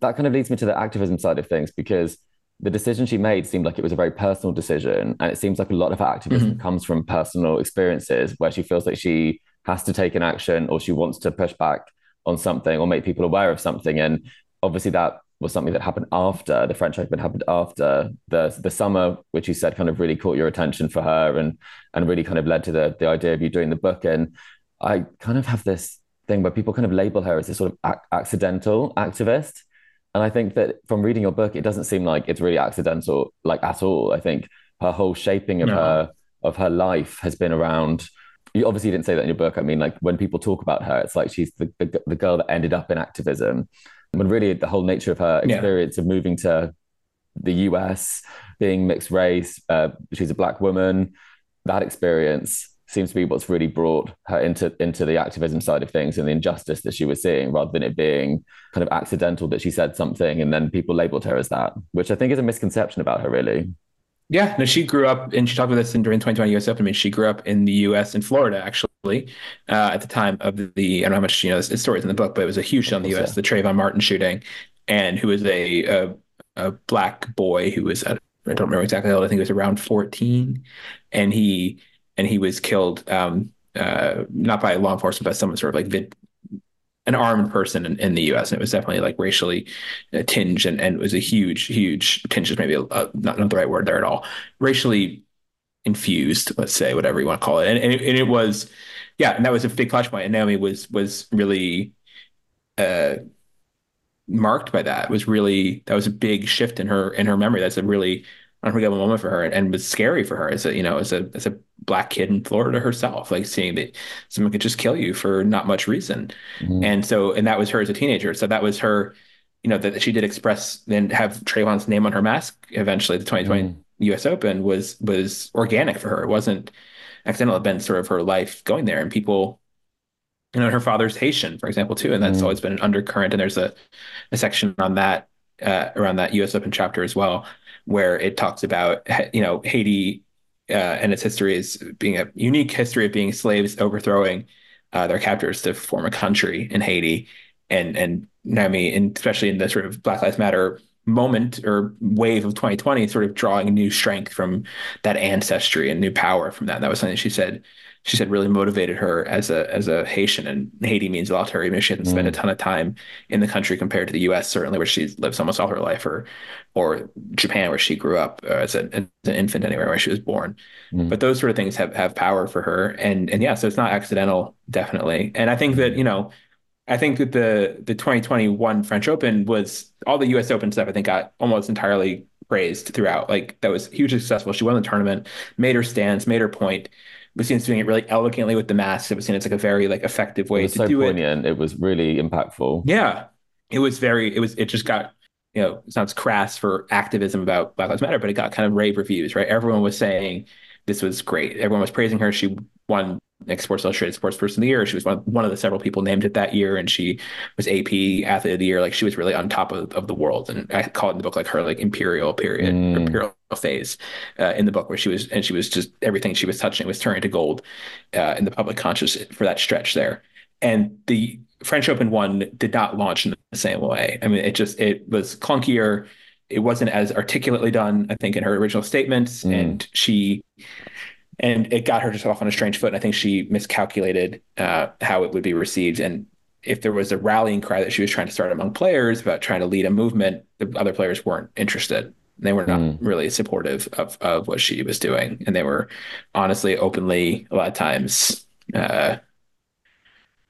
That kind of leads me to the activism side of things because the decision she made seemed like it was a very personal decision and it seems like a lot of her activism mm-hmm. comes from personal experiences where she feels like she has to take an action or she wants to push back on something or make people aware of something. And obviously, that was something that happened after the French Open happened after the the summer, which you said kind of really caught your attention for her and and really kind of led to the the idea of you doing the book. And I kind of have this thing where people kind of label her as a sort of ac- accidental activist. And I think that from reading your book, it doesn't seem like it's really accidental, like at all. I think her whole shaping of no. her of her life has been around you obviously didn't say that in your book. I mean, like when people talk about her, it's like she's the, the, the girl that ended up in activism. When really the whole nature of her experience yeah. of moving to the US, being mixed race, uh, she's a black woman, that experience seems to be what's really brought her into into the activism side of things and the injustice that she was seeing rather than it being kind of accidental that she said something and then people labeled her as that which i think is a misconception about her really yeah, no, she grew up, and she talked about this in, during 2020 US Open. I mean, she grew up in the US in Florida, actually, uh, at the time of the, I don't know how much, you know, this, story's in the book, but it was a huge show in the US, the Trayvon Martin shooting, and who was a, a, a black boy who was, I don't remember exactly how old, I think he was around 14, and he, and he was killed, um, uh, not by law enforcement, but someone sort of like vid, an armed person in, in, the U.S. and it was definitely like racially uh, tinged and, and was a huge, huge tinge is maybe a, not, not the right word there at all. Racially infused, let's say, whatever you want to call it, and, and, it, and it was, yeah, and that was a big flashpoint. And Naomi was was really uh, marked by that. It was really that was a big shift in her in her memory. That's a really unforgettable moment for her and, and was scary for her as a you know as a as a black kid in Florida herself, like seeing that someone could just kill you for not much reason. Mm-hmm. And so and that was her as a teenager. So that was her, you know, that she did express and have Trayvon's name on her mask eventually, the 2020 U.S. Open was was organic for her. It wasn't accidental. It been sort of her life going there, and people, you know, her father's Haitian, for example, too, and that's mm. always been an undercurrent. And there's a, a section on that uh, around that U.S. Open chapter as well, where it talks about you know Haiti uh, and its history is being a unique history of being slaves overthrowing uh, their captors to form a country in Haiti, and and Naomi, and especially in the sort of Black Lives Matter moment or wave of 2020 sort of drawing new strength from that ancestry and new power from that. That was something she said she said really motivated her as a as a Haitian and Haiti means a lot to her even if she hadn't mm. spent a mm. ton of time in the country compared to the US certainly where she lives almost all her life or or Japan where she grew up uh, as, an, as, an, infant anywhere where she was born mm. but those sort of things have have power for her and and yeah so it's not accidental definitely and I think that you know I think that the the 2021 French Open was all the U.S. Open stuff. I think got almost entirely praised throughout. Like that was hugely successful. She won the tournament, made her stance, made her point. Was seen it's doing it really elegantly with the mask. It was seen it's like a very like effective way it was to so do poignant. it. It was really impactful. Yeah, it was very. It was. It just got you know it sounds crass for activism about Black Lives Matter, but it got kind of rave reviews. Right, everyone was saying this was great. Everyone was praising her. She won like Sports Illustrated Sports Person of the Year. She was one, one of the several people named it that year, and she was AP Athlete of the Year. Like she was really on top of, of the world, and I call it in the book like her like imperial period, mm. imperial phase uh, in the book where she was, and she was just everything she was touching was turning to gold uh, in the public conscious for that stretch there. And the French Open one did not launch in the same way. I mean, it just it was clunkier. It wasn't as articulately done, I think, in her original statements, mm. and she and it got her just off on a strange foot. And I think she miscalculated uh, how it would be received. And if there was a rallying cry that she was trying to start among players about trying to lead a movement, the other players weren't interested. They were not mm. really supportive of of what she was doing, and they were honestly, openly, a lot of times uh,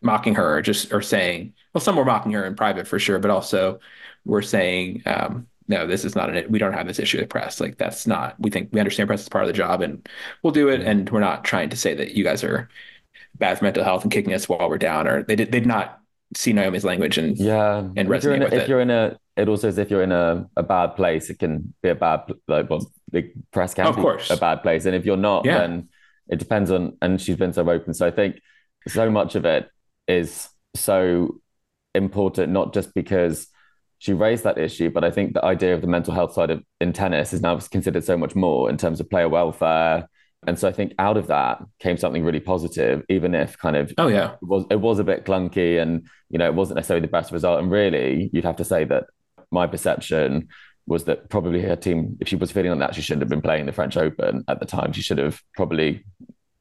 mocking her, or just or saying, well, some were mocking her in private for sure, but also were saying, um, no, this is not an, we don't have this issue with press. Like that's not, we think we understand press is part of the job and we'll do it. And we're not trying to say that you guys are bad for mental health and kicking us while we're down or they did, they did not see Naomi's language and, yeah, and resonate if with if it. If you're in a, it also says if you're in a, a bad place, it can be a bad, like, well, the press can of be course. a bad place. And if you're not, yeah. then it depends on, and she's been so open. So I think so much of it is so important, not just because she raised that issue, but I think the idea of the mental health side of in tennis is now considered so much more in terms of player welfare. And so I think out of that came something really positive, even if kind of oh yeah it was it was a bit clunky and you know it wasn't necessarily the best result. And really, you'd have to say that my perception was that probably her team, if she was feeling like that, she shouldn't have been playing the French Open at the time. She should have probably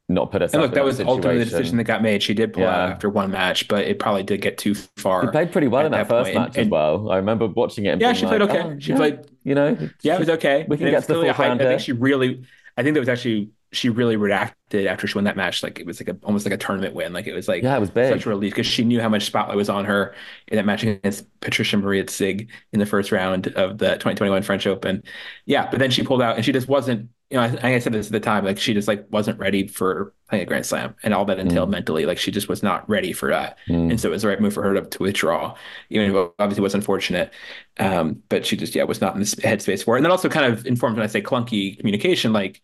not put us. And look, that was ultimately the decision that got made. She did pull yeah. out after one match, but it probably did get too far. She played pretty well in that, that first point. match and, as well. I remember watching it. yeah, she played like, okay. Oh, she yeah, played. You know, yeah, it was okay. We can get to the round. I think she really. I think that was actually she really reacted after she won that match. Like it was like a almost like a tournament win. Like it was like yeah, it was big. such a relief because she knew how much spotlight was on her in that match against Patricia Maria Tig in the first round of the 2021 French Open. Yeah, but then she pulled out and she just wasn't you know, I, I said this at the time, like she just like wasn't ready for playing a Grand Slam and all that entailed mm. mentally. Like she just was not ready for that, mm. and so it was the right move for her to, to withdraw. Even though obviously was unfortunate, um, but she just yeah was not in the headspace for it. And then also kind of informed when I say clunky communication, like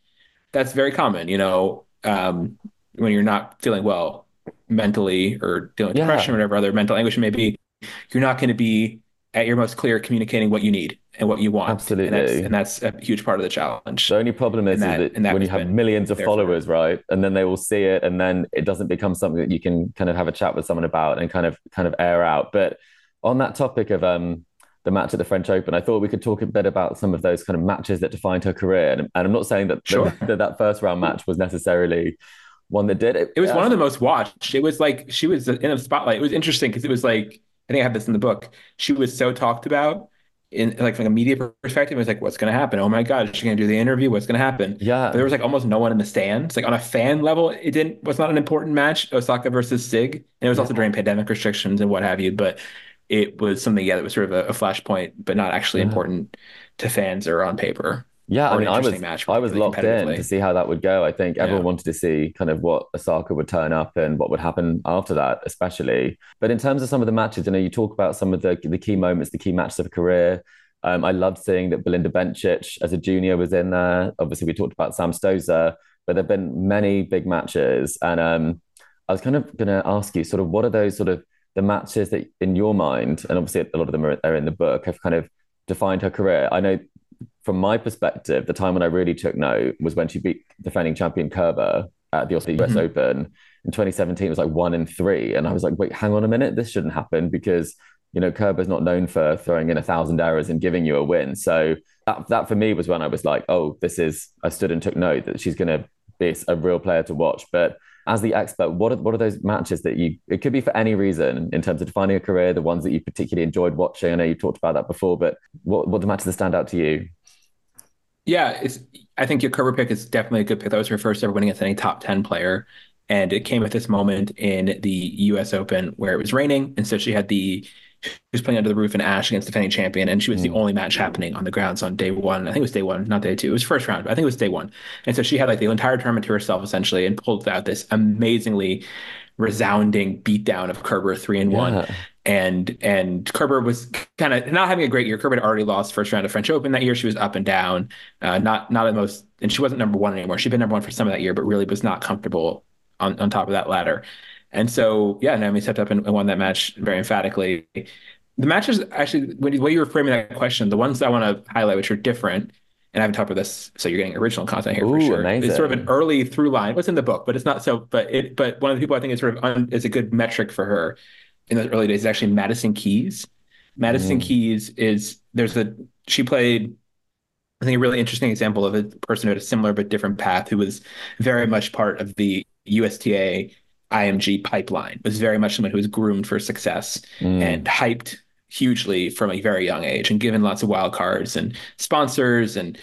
that's very common. You know, um, when you're not feeling well mentally or dealing with yeah. depression or whatever other mental anguish may be, you're not going to be at your most clear communicating what you need and what you want. Absolutely. And that's, and that's a huge part of the challenge. The only problem is, that, is that, when you have millions of followers, right? And then they will see it and then it doesn't become something that you can kind of have a chat with someone about and kind of kind of air out. But on that topic of um the match at the French Open, I thought we could talk a bit about some of those kind of matches that defined her career. And, and I'm not saying that, sure. that that first round match was necessarily one that did it. It was one of the most watched. It was like she was in a spotlight. It was interesting because it was like I think I have this in the book. She was so talked about in like from a media perspective. It was like, what's going to happen? Oh my god, is she going to do the interview? What's going to happen? Yeah, but there was like almost no one in the stands. Like on a fan level, it didn't was not an important match. Osaka versus Tig, and it was yeah. also during pandemic restrictions and what have you. But it was something, yeah, that was sort of a, a flashpoint, but not actually yeah. important to fans or on paper. Yeah, I mean, I was match, I was locked in to see how that would go. I think everyone yeah. wanted to see kind of what Osaka would turn up and what would happen after that, especially. But in terms of some of the matches, you know, you talk about some of the the key moments, the key matches of a career. Um, I loved seeing that Belinda Bencic as a junior was in there. Obviously, we talked about Sam Stosur, but there've been many big matches, and um, I was kind of going to ask you, sort of, what are those sort of the matches that, in your mind, and obviously a lot of them are, are in the book, have kind of defined her career? I know, from my perspective, the time when I really took note was when she beat defending champion Kerber at the US mm-hmm. Open in 2017. It was like one in three, and I was like, wait, hang on a minute, this shouldn't happen because you know, Kerber's not known for throwing in a thousand errors and giving you a win. So that, that for me was when I was like, oh, this is, I stood and took note that she's going to be a real player to watch. But as the expert, what are, what are those matches that you, it could be for any reason in terms of defining a career, the ones that you particularly enjoyed watching? I know you talked about that before, but what, what the matches that stand out to you? Yeah, it's, I think your Kerber pick is definitely a good pick. That was her first ever winning against any top 10 player. And it came at this moment in the US Open where it was raining. And so she had the she was playing under the roof in Ashe against defending champion, and she was mm. the only match happening on the grounds on day one. I think it was day one, not day two. It was first round, but I think it was day one. And so she had like the entire tournament to herself essentially, and pulled out this amazingly resounding beatdown of Kerber three and yeah. one. And and Kerber was kind of not having a great year. Kerber had already lost first round of French Open that year. She was up and down, uh, not not the most, and she wasn't number one anymore. She'd been number one for some of that year, but really was not comfortable on, on top of that ladder. And so, yeah, Naomi stepped up and, won that match very emphatically. The matches actually, when the way you were framing that question, the ones I want to highlight, which are different, and I haven't talked about this, so you're getting original content here Ooh, for sure. Amazing. It's sort of an early through line. What's in the book, but it's not so. But it, but one of the people I think is sort of un, is a good metric for her in the early days is actually Madison Keys. Madison mm. Keys is there's a she played I think a really interesting example of a person who had a similar but different path who was very much part of the USTA IMG pipeline was very much someone who was groomed for success mm. and hyped hugely from a very young age and given lots of wild cards and sponsors and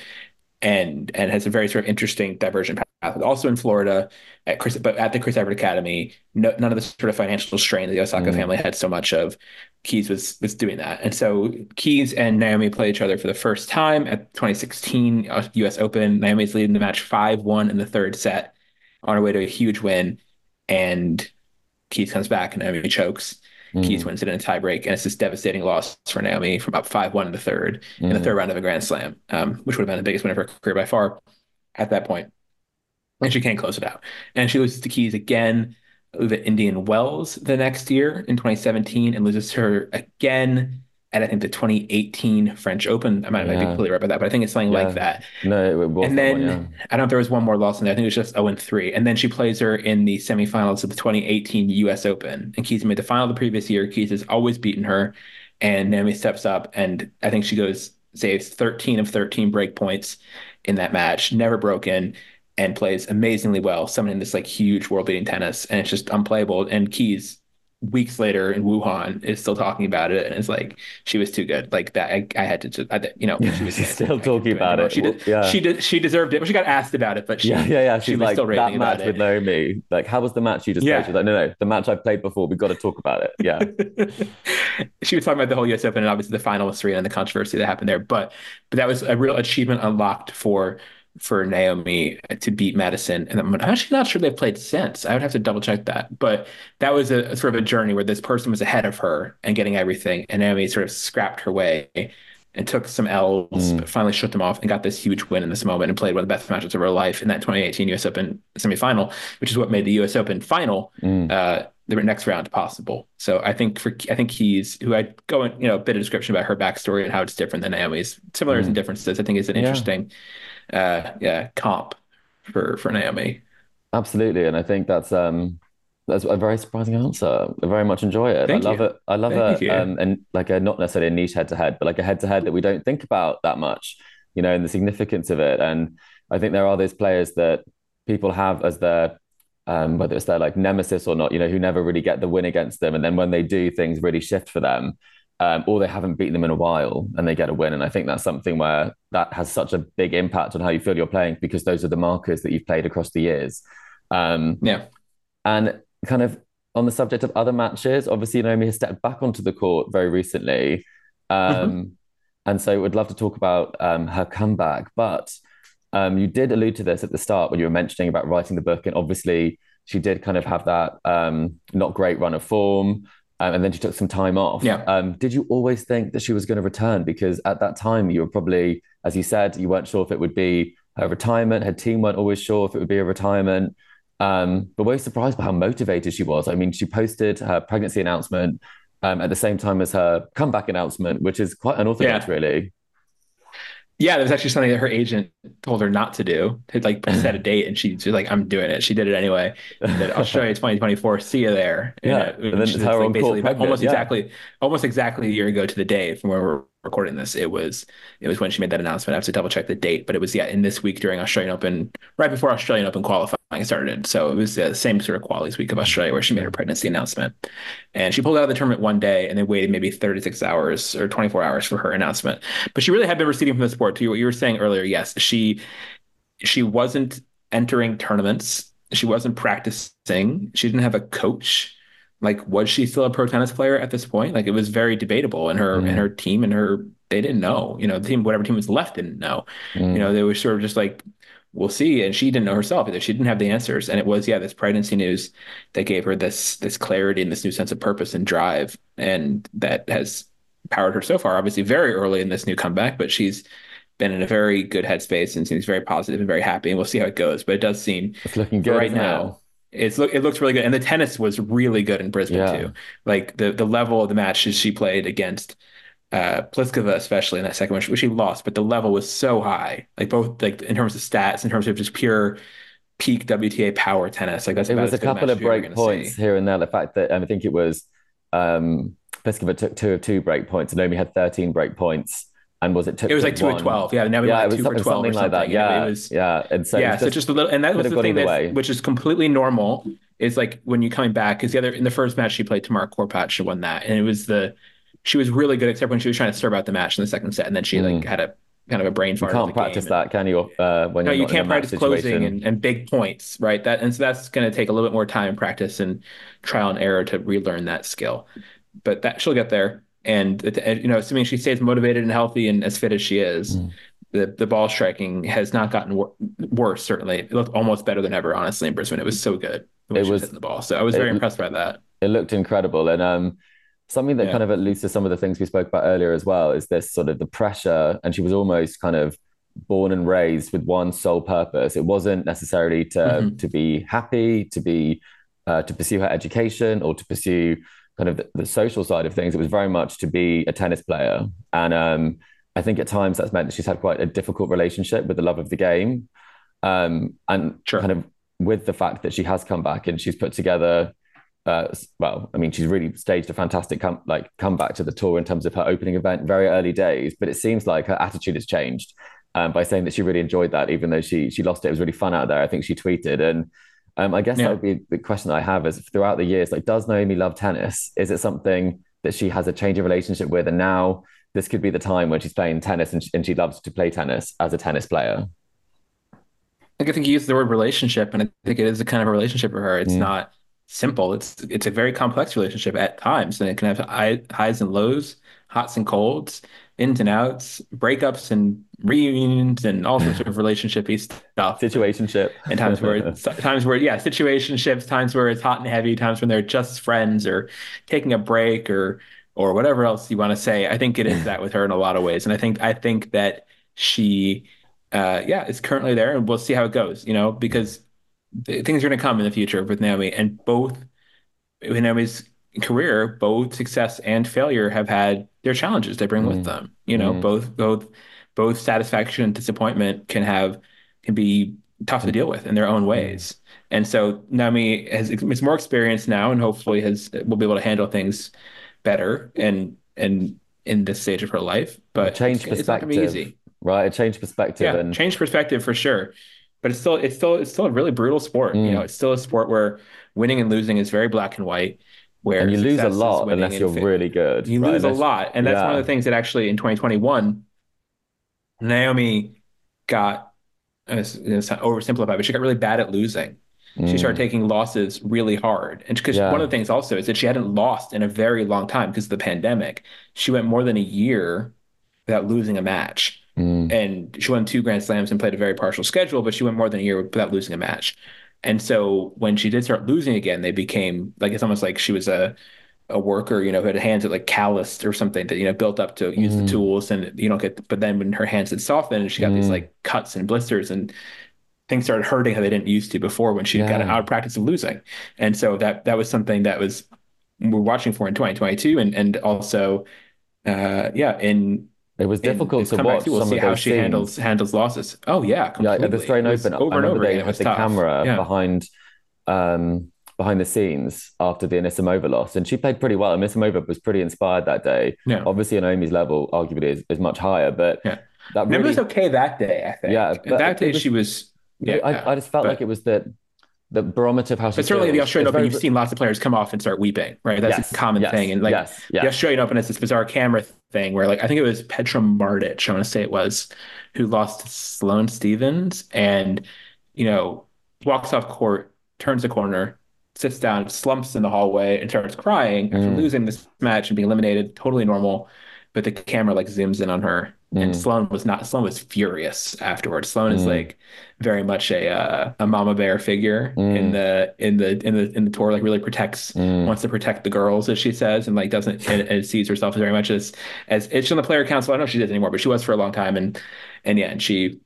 and and has a very sort of interesting divergent path. Also in Florida, at Chris, but at the Chris Evert Academy, no, none of the sort of financial strain that the Osaka mm. family had so much of. Keys was was doing that, and so Keys and Naomi play each other for the first time at 2016 U.S. Open. Naomi's leading the match five one in the third set, on her way to a huge win and Keys comes back and Naomi chokes. Mm. Keys wins it in a tiebreak, and it's this devastating loss for Naomi from up five one in the third mm. in the third round of a Grand Slam, um, which would have been the biggest win of her career by far at that point. And she can't close it out, and she loses to Keys again the Indian Wells the next year in 2017, and loses her again at I think the 2018 French Open. I might yeah. be completely right about that, but I think it's something yeah. like that. No, and then one, yeah. I don't know if there was one more loss in there. I think it was just 0 and 3. And then she plays her in the semifinals of the 2018 US Open. And Keys made the final the previous year. Keys has always beaten her. And Naomi steps up and I think she goes saves 13 of 13 break points in that match, never broken, and plays amazingly well, summoning this like huge world beating tennis. And it's just unplayable. And Keys weeks later in Wuhan is still talking about it and it's like she was too good. Like that I, I had to just I, you know she was still talking about it. She did yeah. she did she deserved it well, she got asked about it but she, yeah yeah yeah. she's she was like still that match with Naomi. Like how was the match you just yeah. played she's like no no the match I played before. We've got to talk about it. Yeah. She was talking about the whole US Open and obviously the final was three and the controversy that happened there but but that was a real achievement unlocked for for Naomi to beat Madison. And I'm actually not sure they've played since. I would have to double check that. But that was a, sort of a journey where this person was ahead of her and getting everything. And Naomi sort of scrapped her way and took some L's, mm. but finally shook them off and got this huge win in this moment and played one of the best matches of her life in that 2018 US Open semifinal, which is what made the US Open final. Mm. Uh, the next round possible. So I think for I think he's who I go in you know a bit of description about her backstory and how it's different than Naomi's similarities mm. and differences. I think is an interesting uh, yeah comp for for Naomi. Absolutely, and I think that's um that's a very surprising answer. I very much enjoy it. Thank I love you. it. I love Thank it. Um, and like a not necessarily a niche head to head, but like a head to head that we don't think about that much, you know, and the significance of it. And I think there are those players that people have as their um, whether it's their like nemesis or not, you know, who never really get the win against them, and then when they do, things really shift for them um, or they haven't beaten them in a while and they get a win. And I think that's something where that has such a big impact on how you feel you're playing because those are the markers that you've played across the years. Um, yeah. And kind of on the subject of other matches, obviously Naomi has stepped back onto the court very recently. Um, mm-hmm. And so we'd love to talk about um, her comeback. But um, you did allude to this at the start when you were mentioning about writing the book. And obviously she did kind of have that um, not great run of form Um, and then she took some time off. Yeah. Um, did you always think that she was going to return? Because at that time, you were probably, as you said, you weren't sure if it would be her retirement. Her team weren't always sure if it would be a retirement. Um, but we're surprised by how motivated she was. I mean, she posted her pregnancy announcement um, at the same time as her comeback announcement, which is quite unorthodox, Yeah. really. Yeah, there was actually something that her agent told her not to do. To like set a date, and she, she's like, "I'm doing it." She did it anyway. That Australia 2024. See you there. Yeah, and then which is, her on court basically pregnant, almost yeah. exactly, almost exactly a year ago to the day from where we're recording this. It was it was when she made that announcement. I have to double check the date, but it was yeah in this week during Australian Open, right before Australian Open qualifying started. So it was the same sort of qualities week of Australia where she made her pregnancy announcement, and she pulled out of the tournament one day and they waited maybe 36 hours or 24 hours for her announcement. But she really had been receding from the sport. To what you were saying earlier, yes, she she wasn't entering tournaments. She wasn't practicing. She didn't have a coach. Like, was she still a pro tennis player at this point? Like, it was very debatable, and her Mm. and her team and her they didn't know. You know, the team, whatever team was left, didn't know. Mm. You know, they were sort of just like, we'll see. And she didn't know herself either. She didn't have the answers. And it was, yeah, this pregnancy news that gave her this this clarity and this new sense of purpose and drive, and that has powered her so far. Obviously, very early in this new comeback, but she's been in a very good headspace and seems very positive and very happy. And we'll see how it goes. But it does seem It's looking good right now. It's look it looks really good, and the tennis was really good in Brisbane Yeah. too. Like the the level of the matches she played against uh Pliskova, especially in that second one, which she lost, but the level was so high. Like both like in terms of stats, in terms of just pure peak WTA power tennis. Like that's It was a couple of break points see. here and there. The fact that I think it was um, Pliskova took two of two break points, and Naomi had 13 break points. And was it took It was like two one. of twelve. Yeah, now we yeah, it was two for twelve something or like that. Yeah, it was yeah. And so it yeah, was so just a little, and that was the thing that, which is completely normal. Is like when you coming back because the other in the first match she played Tamara Korpatsch, she won that, and it was the she was really good except when she was trying to serve out the match in the second set, and then she like had a kind of a brain Mm. you can't practice that, can you? Uh, when No, you can't practice closing and, and big points, right? That and so that's going to take a little bit more time practice and trial and error to relearn that skill. But that she'll get there, and, you know, assuming she stays motivated and healthy and as fit as she is, Mm. the the ball striking has not gotten wor- worse. Certainly, it looked almost better than ever. Honestly, in Brisbane, it was so good. It was- the ball. So I was very it- impressed by that. It looked incredible. And um, something that Yeah. kind of alludes to some of the things we spoke about earlier as well is this sort of the pressure. And she was almost kind of born and raised with one sole purpose. It wasn't necessarily to Mhm. to be happy, to be uh, to pursue her education or to pursue kind of the, social side of things. It was very much to be a tennis player. And um, I think at times that's meant that she's had quite a difficult relationship with the love of the game. Um, and Sure. kind of with the fact that she has come back and she's put together uh, well, I mean, she's really staged a fantastic come like comeback to the tour in terms of her opening event, very early days. But it seems like her attitude has changed um, by saying that she really enjoyed that, even though she she lost it. It was really fun out there. I think she tweeted, and um, I guess Yeah. that would be the question that I have is throughout the years, like, does Naomi love tennis? Is it something that she has a change of relationship with, and now this could be the time when she's playing tennis and she, and she loves to play tennis as a tennis player? Like I think you used the word relationship, and I think it is a kind of a relationship for her. It's Mm. not simple. It's it's a very complex relationship at times, and it can have high, highs and lows, hots and colds, ins and outs, breakups and reunions, and all sorts of relationshipy stuff. Situationship. and times where it's, times where yeah, situationships, times where it's hot and heavy, times when they're just friends or taking a break or or whatever else you want to say. I think it is that with her in a lot of ways, and I think I think that she, uh, yeah, is currently there, and we'll see how it goes. You know, because th- things are going to come in the future with Naomi, and both Naomi's career, both success and failure have had their challenges they bring with them. You know, Mm. both both both satisfaction and disappointment can have can be tough to deal with in their own ways. And so Naomi has is more experienced now, and hopefully has will be able to handle things better and and in this stage of her life. But change it's, it's perspective, be easy. right? A change perspective, Yeah, and change perspective for sure. But it's still it's still it's still a really brutal sport. You Mm. know, it's still a sport where winning and losing is very black and white. Where and you lose a lot unless you're really good. you right? lose a lot, and that's one of the things that actually in 2021, Naomi got uh, oversimplified, but she got really bad at losing. She started Mm. taking losses really hard, and because Yeah. one of the things also is that she hadn't lost in a very long time because of the pandemic. She went more than a year without losing a match, Mm. and she won two Grand Slams and played a very partial schedule, but she went more than a year without losing a match. And so when she did start losing again, they became like it's almost like she was a a worker, you know, who had hands that like calloused or something that, you know, built up to use Mm. the tools and you don't get, but then when her hands had softened and she got these like cuts and blisters and things started hurting how they didn't used to before when she got Yeah. out of practice of losing. And so that, that was something that was, we're watching for in 2022 and, and also, uh, yeah, in, It was difficult to watch too, we'll some see of how she scenes. handles, handles losses. Oh yeah. Yeah, at the completely. Australian Open, over I and remember over they again. It had was the tough. camera Yeah. behind um, behind the scenes after the Anisimova loss, and she played pretty well. Anisimova was pretty inspired that day. Yeah. Obviously, Naomi's level arguably is, is much higher, but Yeah. that really, was okay that day, I think. Yeah, but that day was- she was. Yeah, I, I just felt but- like it was the the barometer of how. But certainly, the. Australian Open, very- you've seen lots of players come off and start weeping, right? That's Yes, a common yes, thing. And like yes, the Australian Open is this bizarre camera thing where, like, I think it was Petra Martic, I want to say it was, who lost to Sloane Stevens and, you know, walks off court, turns the corner, sits down, slumps in the hallway, and starts crying after Mm. losing this match and being eliminated. Totally normal. But the camera like zooms in on her. And Mm. Sloane was not, Sloane was furious afterwards. Sloane is Mm. like very much a uh, a mama bear figure in Mm. the in the in the in the tour like really protects Mm. wants to protect the girls as she says and like doesn't and, and sees herself as very much as as it's on the player council I don't know if she does anymore but she was for a long time and and yeah and she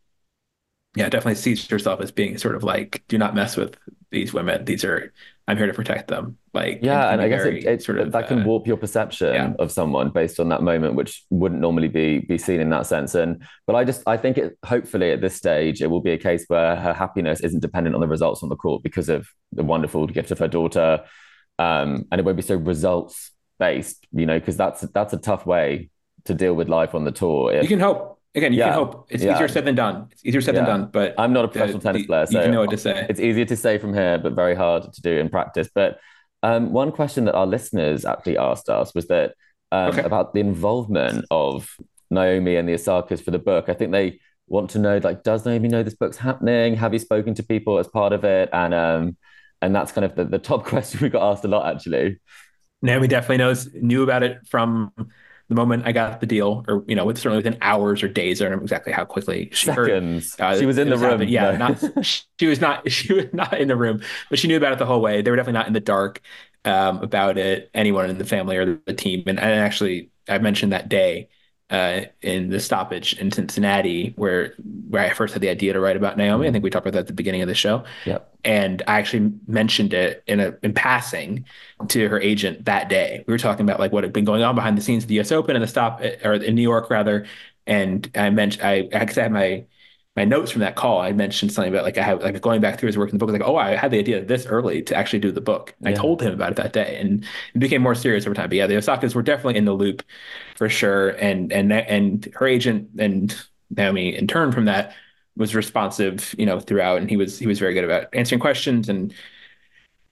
yeah definitely sees herself as being sort of like do not mess with these women these are I'm here to protect them like Yeah, and I guess it, it sort of that can uh, warp your perception yeah. of someone based on that moment, which wouldn't normally be be seen in that sense. And but I just I think it hopefully at this stage it will be a case where her happiness isn't dependent on the results on the court because of the wonderful gift of her daughter, um, and it won't be so results based, you know, because that's that's a tough way to deal with life on the tour. If- you can hope again you Yeah, can hope it's yeah. easier said than done it's easier said than done but I'm not a professional tennis you- player, so you know what to say it's easier to say from here, but very hard to do in practice. But um, one question that our listeners actually asked us was that um, Okay. about the involvement of Naomi and the Osakas for the book. I think they want to know, like, does Naomi know this book's happening? Have you spoken to people as part of it? And um, and that's kind of the, the top question we got asked a lot, actually. Naomi definitely knows, knew about it from the moment I got the deal, or you know, with certainly within hours or days. I don't know exactly how quickly she heard. Seconds. uh, she was in the room. Yeah, No. not she was not she was not in the room, but she knew about it the whole way. They were definitely not in the dark um, about it. Anyone in the family or the team, and, and actually, I mentioned that day uh, in the stoppage in Cincinnati where where I first had the idea to write about Naomi. I think we talked about that at the beginning of the show Yep. and I actually mentioned it in a in passing to her agent that day. We were talking about like what had been going on behind the scenes of the U.S. Open and the stop or in New York rather. And I mentioned I I had my my notes from that call. I mentioned something about like I have like going back through his work in the book. Like oh, I had the idea this early to actually do the book. I Yeah. told him about it that day, and it became more serious over time. But yeah, the Osakas were definitely in the loop for sure. And and and her agent and Naomi in turn from that was responsive, you know, throughout, and he was he was very good about answering questions and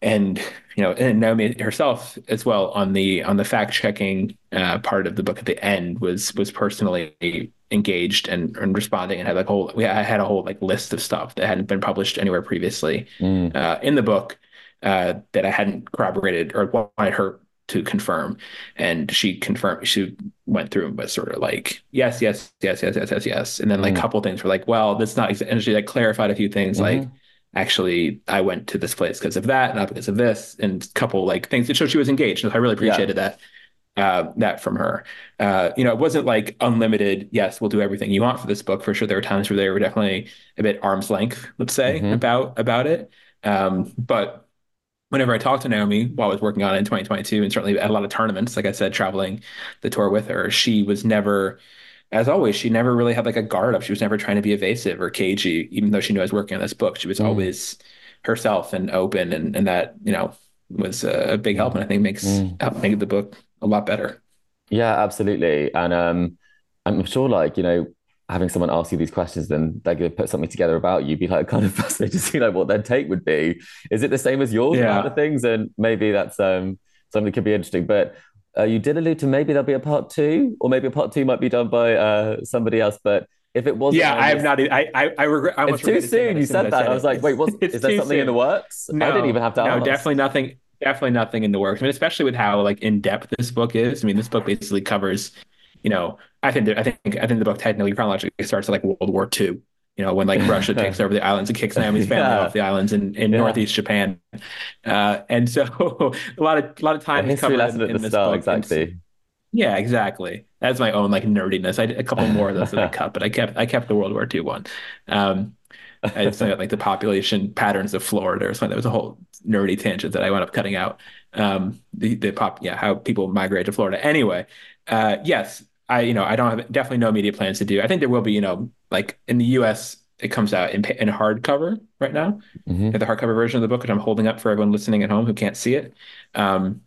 and you know, and Naomi herself as well on the on the fact checking uh, part of the book at the end was was personally engaged and, and responding and had like whole we I had a whole like list of stuff that hadn't been published anywhere previously Mm. uh, in the book uh, that I hadn't corroborated or wanted her to confirm. And she confirmed, she went through and was sort of like, yes, yes, yes, yes, yes, yes, yes. And then like a Mm. couple things were like, well, that's not, exa-. and she like clarified a few things like, Mhm. actually, I went to this place because of that, not because of this, and a couple like things that showed she was engaged. So I really appreciated that. Uh, that from her, uh, you know, it wasn't like unlimited. Yes, we'll do everything you want for this book. For sure, there were times where they were definitely a bit arm's length, let's say, Mhm. about about it. Um, but whenever I talked to Naomi while I was working on it in 2022, and certainly at a lot of tournaments, like I said, traveling the tour with her, she was never, as always, she never really had like a guard up. She was never trying to be evasive or cagey, even though she knew I was working on this book. She was Mm. always herself and open, and and that you know was a big help, and I think makes Mm. helped make the book a lot better. Yeah, absolutely. And um, I'm sure, like, you know, having someone ask you these questions, then they're going to put something together about you, be like kind of fascinated to see like what their take would be. Is it the same as yours Yeah. about the things? And maybe that's um something that could be interesting. But uh, you did allude to maybe there'll be a part two, or maybe a part two might be done by uh somebody else. But if it wasn't, Yeah, I have not. I I, I regret. I It's too soon. You soon said that. I was like, wait, what's It's is there something in the soon. works? I didn't even have to no, ask. definitely nothing. Definitely nothing in the works. I mean, especially with how like in depth this book is. I mean, this book basically covers, you know, I think that, I think I think the book technically chronologically starts at like World War II, you know, when like Russia takes over the islands and kicks Naomi's family Yeah. off the islands in, in Yeah. northeast Japan. Uh, and so a lot of a lot of time is covered in, in this start, book. And exactly. yeah, exactly. That's my own like nerdiness. I did a couple more of those that I cut, but I kept I kept the World War II one. Um, I just about like the population patterns of Florida or something. There was a whole nerdy tangent that I wound up cutting out. Um, the the pop, yeah, how people migrate to Florida. Anyway, uh, yes, I you know I don't have definitely no immediate plans to do. I think there will be you know like in the U.S. it comes out in in hardcover right now, Mhm. the hardcover version of the book, which I'm holding up for everyone listening at home who can't see it. Um,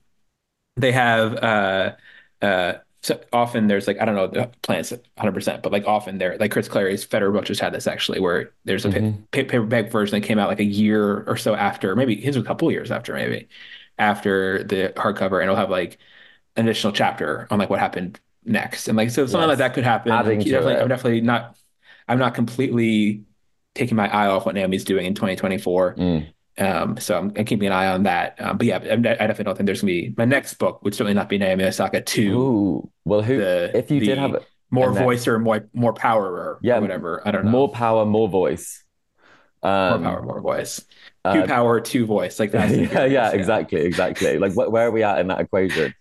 they have uh uh so often there's like I don't know the plans 100 percent but like often there like Chris Clarey's Federer book just had this actually where there's a pa- Mhm. pa- paperback version that came out like a year or so after maybe his was a couple years after maybe after the hardcover and it'll have like an additional chapter on like what happened next and like so something Yes. like that could happen Adding to definitely, it. I'm definitely not I'm not completely taking my eye off what Naomi's doing in 2024 Mm. Um, so I'm, I'm keeping an eye on that. Um, but yeah, I, I definitely don't think there's gonna be my next book would certainly not be Naomi Osaka two, Ooh, well, who? the- if you did have it, more voice or more more power or, Yeah, whatever. I don't know. more power, more voice. More Um, power, more voice. uh, two power, two voice. Like that's yeah, yeah, exactly, exactly. Like, wh- where are we at in that equation?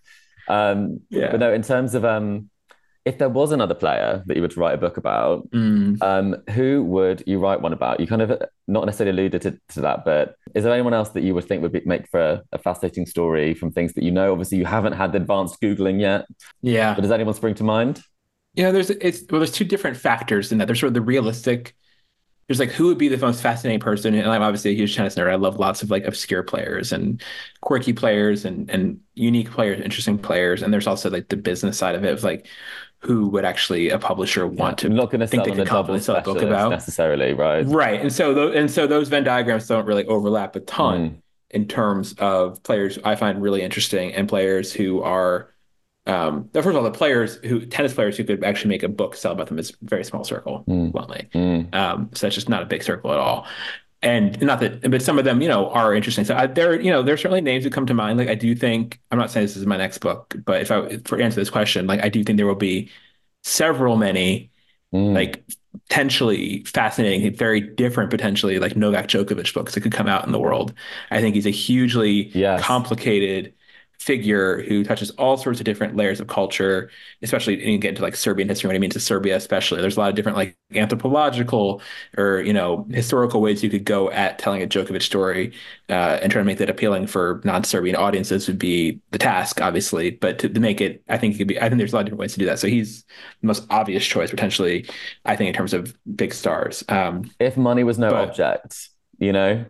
Um, Yeah. but no, in terms of um, if there was another player that you to write a book about, Mm. um, who would you write one about? You kind of not necessarily alluded to, to that, but is there anyone else that you would think would be, make for a, a fascinating story from things that you know? Obviously, you haven't had advanced googling yet, Yeah. but does anyone spring to mind? Yeah, there's it's well, there's two different factors in that. There's sort of the realistic. There's like who would be the most fascinating person, and I'm obviously a huge tennis nerd. I love lots of like obscure players and quirky players and and unique players, interesting players. And there's also like the business side of it of like who would actually a publisher want to I'm not going to think they could confidently sell a book about. necessarily, right? Right, and so those and so those Venn diagrams don't really overlap a ton Mm. in terms of players I find really interesting and players who are um first of all the players who tennis players who could actually make a book sell about them is a very small circle Mm. bluntly Mm. um so that's just not a big circle at all and not that but some of them you know are interesting so I, there you know there's certainly names that come to mind like I do think I'm not saying this is my next book but if I for answer this question like I do think there will be several many Mm. like potentially fascinating, very different, potentially like Novak Djokovic books that could come out in the world. I think he's a hugely Yes. complicated figure who touches all sorts of different layers of culture, especially and you get into like Serbian history, what it means to Serbia, especially. There's a lot of different like anthropological or you know historical ways you could go at telling a Djokovic story uh, and trying to make that appealing for non-Serbian audiences would be the task, obviously. But to, to make it, I think it could be. I think there's a lot of different ways to do that. So he's the most obvious choice potentially. I think in terms of big stars. Um, If money was no But- object, you know,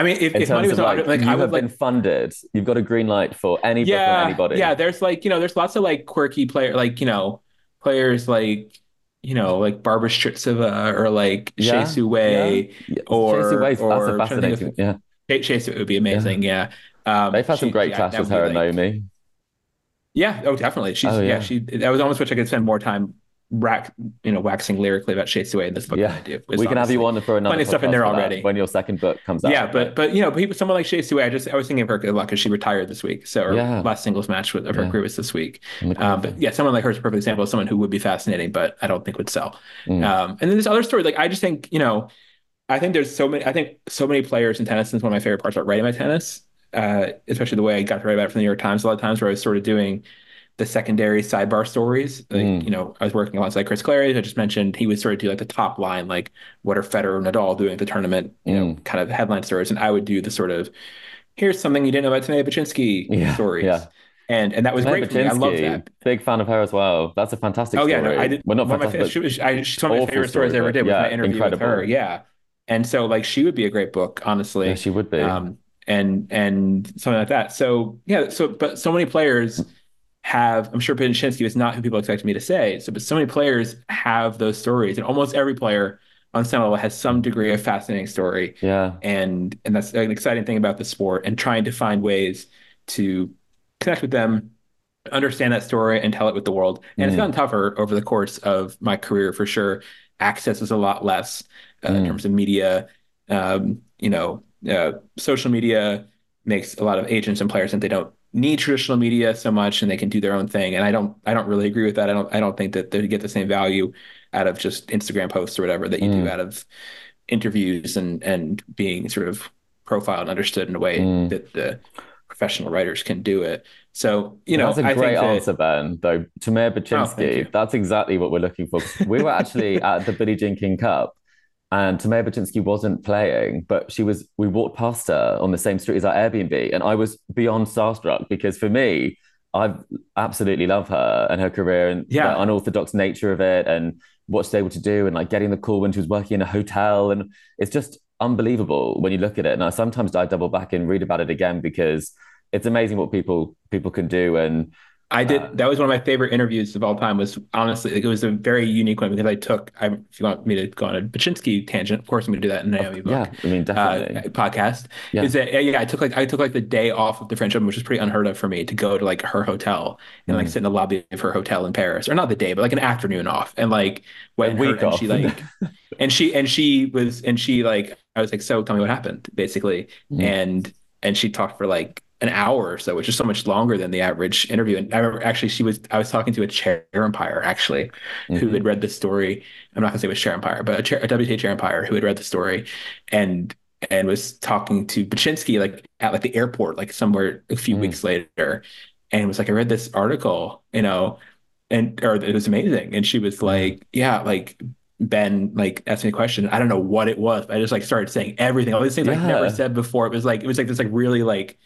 I mean, if, if money was like, like, you I would have like been funded, you've got a green light for any book yeah, on anybody. yeah. There's like you know, there's lots of like quirky player, like you know, players like you know, like Barbora Strycova or like Yeah, Hsieh Su-wei. Yeah. or- Chasey Wade's- or that's a trying to fascinating. of- Yeah, Hsieh Hsieh would be amazing. Yeah. Um, they've had some she- great yeah, that with her and like- Naomi. Yeah. Oh, definitely. She's Oh, yeah. yeah. She. I was almost wish I could spend more time rack, you know, waxing lyrically about Su Wei in this book. Yeah, I do. we can have you on for another plenty of stuff in there already. when your second book comes out. Yeah, but but you know, people, someone like Hsieh Su, I just I was thinking of her a lot because she retired this week. So her Yeah. last singles match with of her Yeah. career was this week. Um, but yeah, someone like her is a perfect example of someone who would be fascinating, but I don't think would sell. Mm. Um, and then this other story, like I just think you know, I think there's so many. I think so many players in tennis. is one of my favorite parts about writing my tennis, uh, especially the way I got to write about it for the New York Times. A lot of times where I was sort of doing the secondary sidebar stories. Like, Mm. you know, I was working alongside Chris Clarey, I just mentioned. He would sort of do like the top line, like what are Federer and Nadal doing at the tournament, you know, Mm. kind of headline stories. And I would do the sort of here's something you didn't know about Timea Bacsinszky Yeah, stories. yeah. And and that was great for me. I love that. Big fan of her as well. That's a fantastic Oh yeah, story. no, I did. Well, not of my fantastic. she was, I, she's one of my favorite stories I ever did with yeah, my interview with incredible. her. Yeah, and so like she would be a great book, honestly. Yeah, she would be. Um, and and something like that. So yeah, so but so many players have. I'm sure Bacsinszky was not who people expected me to say. So, but so many players have those stories, and almost every player on some level has some degree of fascinating story yeah. and and that's an exciting thing about the sport and trying to find ways to connect with them understand that story and tell it with the world and it's Mm. gotten tougher over the course of my career for sure access is a lot less uh, in Mm. terms of media um, you know uh, social media makes a lot of agents and players think they don't need traditional media so much and they can do their own thing. And I don't I don't really agree with that. I don't I don't think that they get the same value out of just Instagram posts or whatever that you mm. do out of interviews and and being sort of profiled and understood in a way mm. that the professional writers can do it. So, you know, that's a great answer. Ben. Though Timea Bacsinszky, oh, that's exactly what we're looking for. We were actually at the Billie Jean King Cup, and Timea Bacsinszky wasn't playing, but she was. We walked past her on the same street as our Airbnb, and I was beyond starstruck because for me, I absolutely love her and her career and yeah. the unorthodox nature of it, and what she's able to do, and like getting the call when she was working in a hotel, and it's just unbelievable when you look at it. And I sometimes I double back and read about it again because it's amazing what people people can do and I did. Uh, that was one of my favorite interviews of all time. Was honestly, like, it was a very unique one because I took. I, if you want me to go on a Bacsinszky tangent, of course I'm going to do that in Naomi book. Yeah, I mean definitely uh, podcast. Yeah. Is that yeah? I took like I took like the day off of the French Open, which was pretty unheard of for me to go to like her hotel and like mm. sit in the lobby of her hotel in Paris, or not the day, but like an afternoon off, and like week her. And she like, and she and she was and she like I was like, so tell me what happened, basically, mm. and and she talked for like an hour or so, which is so much longer than the average interview. And I remember actually she was I was talking to a chair umpire actually mm-hmm. who had read the story. I'm not gonna say it was chair umpire, but a, chair, a WTA chair umpire who had read the story and and was talking to Bacsinszky like at like the airport, like somewhere a few mm. weeks later, and was like, I read this article, you know, and or it was amazing. And she was mm. like, Yeah, like Ben like asked me a question. I don't know what it was, but I just like started saying everything. All these things yeah. I've never said before. It was like it was like this like really like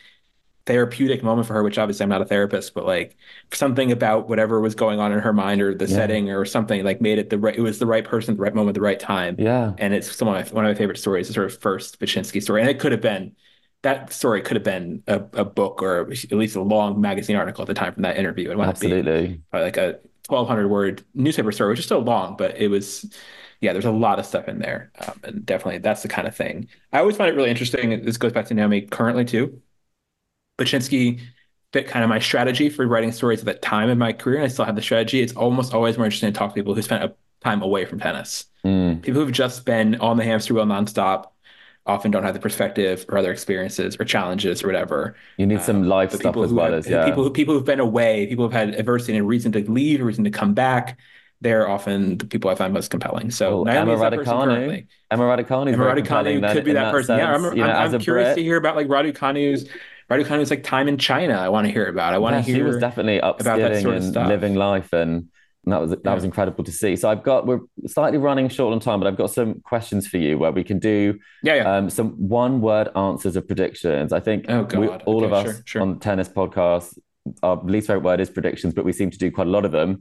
therapeutic moment for her, which obviously I'm not a therapist, but like something about whatever was going on in her mind or the yeah. setting or something like made it the right, it was the right person, at the right moment, the right time. Yeah. And it's some of my, one of my favorite stories, the sort of first Bacsinszky story. And it could have been, that story could have been a, a book or at least a long magazine article at the time from that interview. It Absolutely. Probably like a 1200 word newspaper story, which is still long, but it was, yeah, there's a lot of stuff in there. Um, and definitely that's the kind of thing. I always find it really interesting. This goes back to Naomi currently too Bacsinszky fit kind of my strategy for writing stories at that time in my career. And I still have the strategy. It's almost always more interesting to talk to people who spent a time away from tennis. Mm. People who've just been on the hamster wheel nonstop often don't have the perspective or other experiences or challenges or whatever. You need some um, life stuff as well have, as yeah. People who people who've been away, people who've had adversity and a reason to leave, a reason to come back. They're often the people I find most compelling. So oh, Emma Raducanu, Emma Raducanu, Emma Raducanu could be that, that person. Sense, yeah, I'm, you know, I'm, I'm curious Brit. to hear about like Raducanu's Raducanu's like time in China. I want to hear about. I want yeah, to hear. She was definitely upskilling sort of and stuff. living life, and, and that was that yeah. was incredible to see. So I've got we're slightly running short on time, but I've got some questions for you where we can do yeah, yeah. Um, some one word answers of predictions. I think oh, we, all okay, of us sure, sure. on tennis podcast, our least favorite word is predictions, but we seem to do quite a lot of them,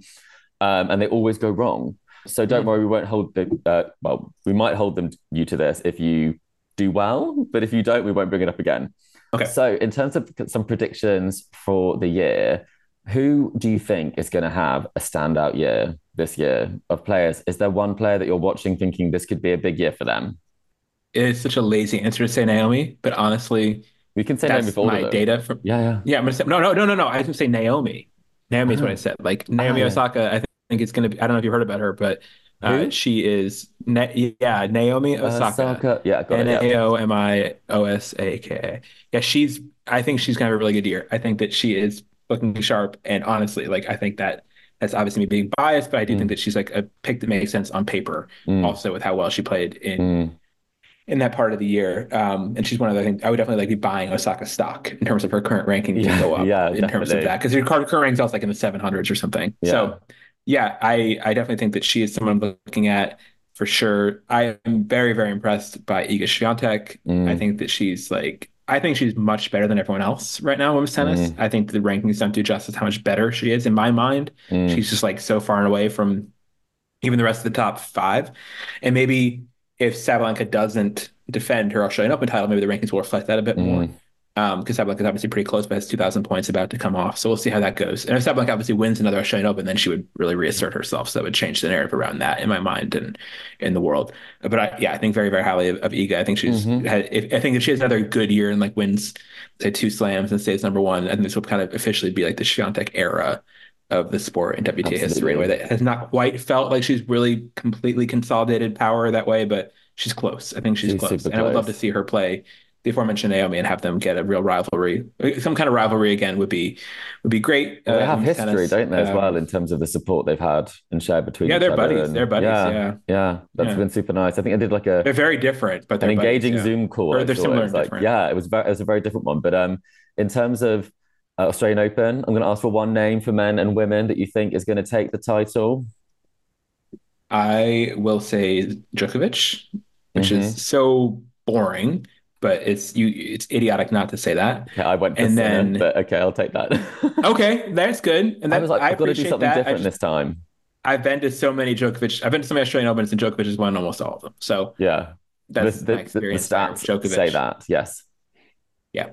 um, and they always go wrong. So don't mm. worry, we won't hold the uh, well, we might hold them you to this if you do well, but if you don't, we won't bring it up again. Okay. So, in terms of some predictions for the year, who do you think is going to have a standout year this year of players? Is there one player that you're watching thinking this could be a big year for them? It's such a lazy answer to say Naomi, but honestly, we can say that's Naomi for my data. From, yeah, yeah, yeah. I'm gonna say no, no, no, no, no. I was gonna say Naomi. Naomi is what I said. Like Naomi oh, Osaka. I think it's gonna be. I don't know if you've heard about her, but uh, she is, Na- yeah, Naomi Osaka. Osaka. Yeah, N A O M I O S A K A. Yeah, she's. I think she's gonna have a really good year. I think that she is looking sharp, and honestly, like I think that that's obviously me being biased, but I do mm. think that she's like a pick that makes sense on paper. Mm. Also, with how well she played in. Mm. In that part of the year, um, and she's one of the. things I would definitely like be buying Osaka stock in terms of her current ranking to yeah, go up. Yeah, in definitely. terms of that, because her current ranking is like in the seven hundreds or something. Yeah. So, yeah, I I definitely think that she is someone I'm looking at for sure. I am very, very impressed by Iga Swiatek. Mm. I think that she's like, I think she's much better than everyone else right now in women's tennis. Mm. I think the rankings don't do justice how much better she is in my mind. Mm. She's just like so far and away from even the rest of the top five. And maybe if Sabalenka doesn't defend her Australian Open title, maybe the rankings will reflect that a bit more. Because um, Sabalenka is obviously pretty close, but has 2,000 points about to come off. So we'll see how that goes. And if Sabalenka obviously wins another Australian Open, then she would really reassert herself. So that would change the narrative around that in my mind and in the world. But I, yeah, I think very, very highly of, of Iga. I think she's mm-hmm. had, if, I think if she has another good year and like wins, say, two slams and stays number one, I think this will kind of officially be like the Swiatek era of the sport in WTA Absolutely. history, where that has not quite felt like she's really completely consolidated power that way, but she's close. I think she's, she's close. And. I would love to see her play the aforementioned Naomi and have them get a real rivalry. Some kind of rivalry again would be would be great. Well, they have women's history, tennis. don't they, as Um, well, in terms of the support they've had and shared between Yeah, they're buddies. and- They're buddies, Yeah, yeah. yeah, that's Yeah. been super nice. I think I did like a They're very different, but an they're buddies, An engaging yeah. Zoom call. Or they're similar It was and like, different. yeah, it was very, it was a very different one. But um, in terms of uh, Australian Open, I'm going to ask for one name for men and women that you think is going to take the title. I will say Djokovic, which Mhm. is so boring, but it's you. It's idiotic not to say that. Okay, I went And then- but okay, I'll take that. Okay, that's good. And I was like, I've got to do something that. Different just- this time. I've been to so many Djokovic. I've been to so many Australian Opens, and Djokovic has won almost all of them. So Yeah, that's the, my the, the experience. with stats Djokovic. say that. Yes. Yeah.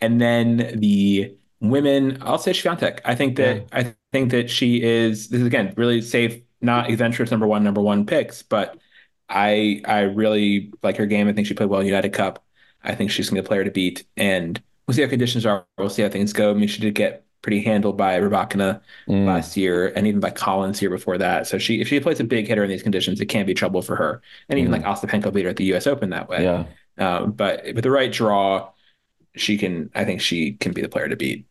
And then the women, I'll say Swiatek. I think that I think that she is this is again really safe, not adventurous number one, number one picks, but I I really like her game. I think she played well in the United Cup. I think she's gonna be a player to beat. And we'll see how conditions are. We'll see how things go. I mean, she did get pretty handled by Rybakina Mm. last year and even by Collins here before that. So she if she plays a big hitter in these conditions, it can be trouble for her. And even like Ostapenko beat her at the US Open that way. Mm. Yeah. Um, but with the right draw, she can. I think she can be the player to beat.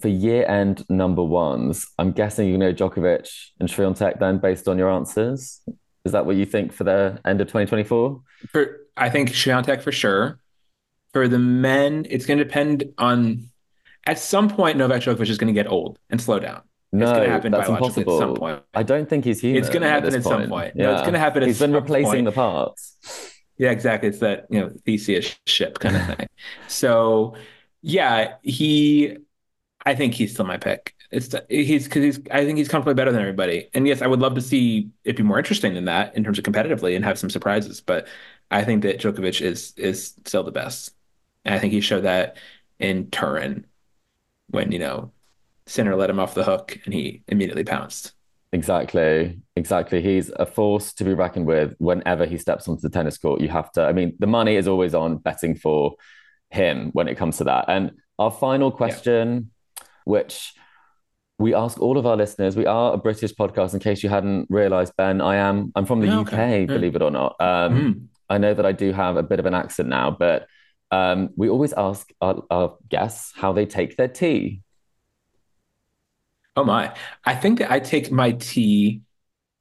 For year end number ones, I'm guessing you know Djokovic and Swiatek then, based on your answers. Is that what you think for the end of 2024? For I think Swiatek for sure. For the men, it's going to depend on. At some point, Novak Djokovic is going to get old and slow down. No, gonna happen that's impossible. at some point. I don't think he's human. It's gonna happen this at some point. No, it's gonna happen at He's been replacing point. the parts. Yeah, exactly. It's that you know Theseus ship kind of thing. so yeah, he. I think he's still my pick. It's he's because he's. I think he's comfortably better than everybody. And yes, I would love to see it be more interesting than that in terms of competitively and have some surprises. But I think that Djokovic is is still the best. And I think he showed that in Turin when you know Sinner let him off the hook and he immediately pounced. Exactly, exactly. He's a force to be reckoned with whenever he steps onto the tennis court. You have to, I mean, the money is always on betting for him when it comes to that. And our final question, which we ask all of our listeners, we are a British podcast, in case you hadn't realized, Ben, I am, I'm from the Oh, UK, okay. Yeah. believe it or not. Um, Mm. I know that I do have a bit of an accent now, but um, we always ask our, our guests how they take their tea. Oh my. I think that I take my tea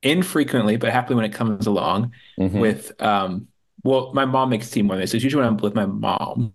infrequently, but happily when it comes along Mhm. with um well, my mom makes tea more than this. So it's usually when I'm with my mom.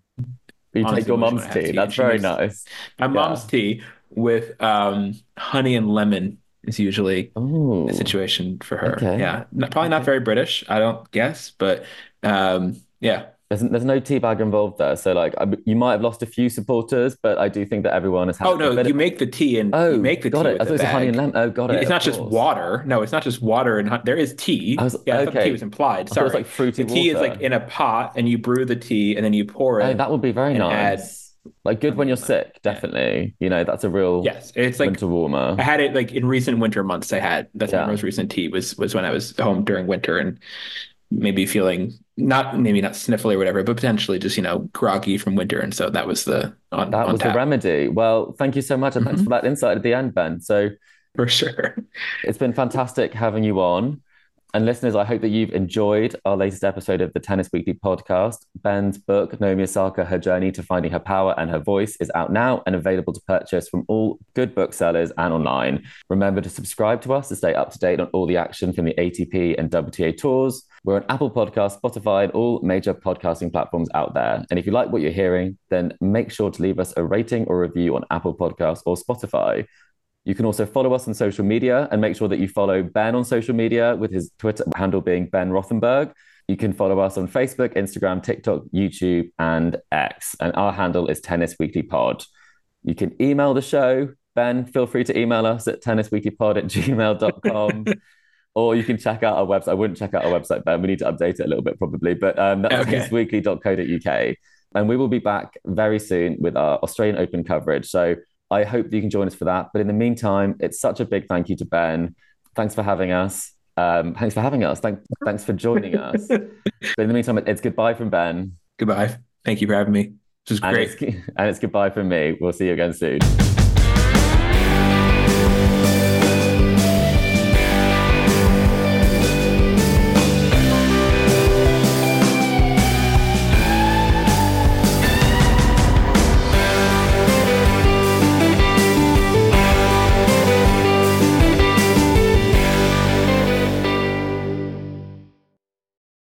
You honestly, take your mom's tea. tea, That's she very nice. My mom's tea with um honey and lemon is usually Oh, a situation for her. Okay. Yeah. Not, probably not very British, I don't guess, but um yeah. there's, there's no tea bag involved there. So, like, I, you might have lost a few supporters, but I do think that everyone has had Oh a no, bit you of- make the tea and Oh, you make the got tea it. with I thought it was honey and bag. lemon. Oh, got it. It's of not just course. water. No, it's not just water and hon- there is tea. I was- yeah, I thought okay. tea was implied. I thought it Sorry. was like fruity the tea is water. like in a pot and you brew the tea and then you pour it. Oh, that would be very and nice. Like good when you're sick, definitely. You know, that's a real Yes, it's like winter warmer. I had it like in recent winter months. I had that's Yeah. my most recent tea was was when I was home during winter and maybe feeling not maybe not sniffly or whatever, but potentially just you know groggy from winter, and so that was the on That on was tap the remedy. Well, thank you so much, and thanks Mhm. for that insight at the end, Ben. So for sure. it's been fantastic having you on. And listeners, I hope that you've enjoyed our latest episode of the Tennis Weekly podcast. Ben's book, Naomi Osaka, Her Journey to Finding Her Power and Her Voice, is out now and available to purchase from all good booksellers and online. Remember to subscribe to us to stay up to date on all the action from the ATP and WTA tours. We're on Apple Podcasts, Spotify, and all major podcasting platforms out there. And if you like what you're hearing, then make sure to leave us a rating or review on Apple Podcasts or Spotify. You can also follow us on social media and make sure that you follow Ben on social media with his Twitter handle being Ben Rothenberg. You can follow us on Facebook, Instagram, TikTok, YouTube, and X. And our handle is Tennis Weekly Pod. You can email the show. Ben, feel free to email us at tennisweeklypod at gmail.com. or you can check out our website. I wouldn't check out our website, Ben. We need to update it a little bit probably. But um, that's Okay. tennisweekly.co.uk. And we will be back very soon with our Australian Open coverage. So I hope that you can join us for that. But in the meantime, it's such a big thank you to Ben. Thanks for having us. Um, thanks for having us. Thank, thanks for joining us. but in the meantime, it's goodbye from Ben. Goodbye. Thank you for having me. This is And great. it's, and it's goodbye from me. We'll see you again soon.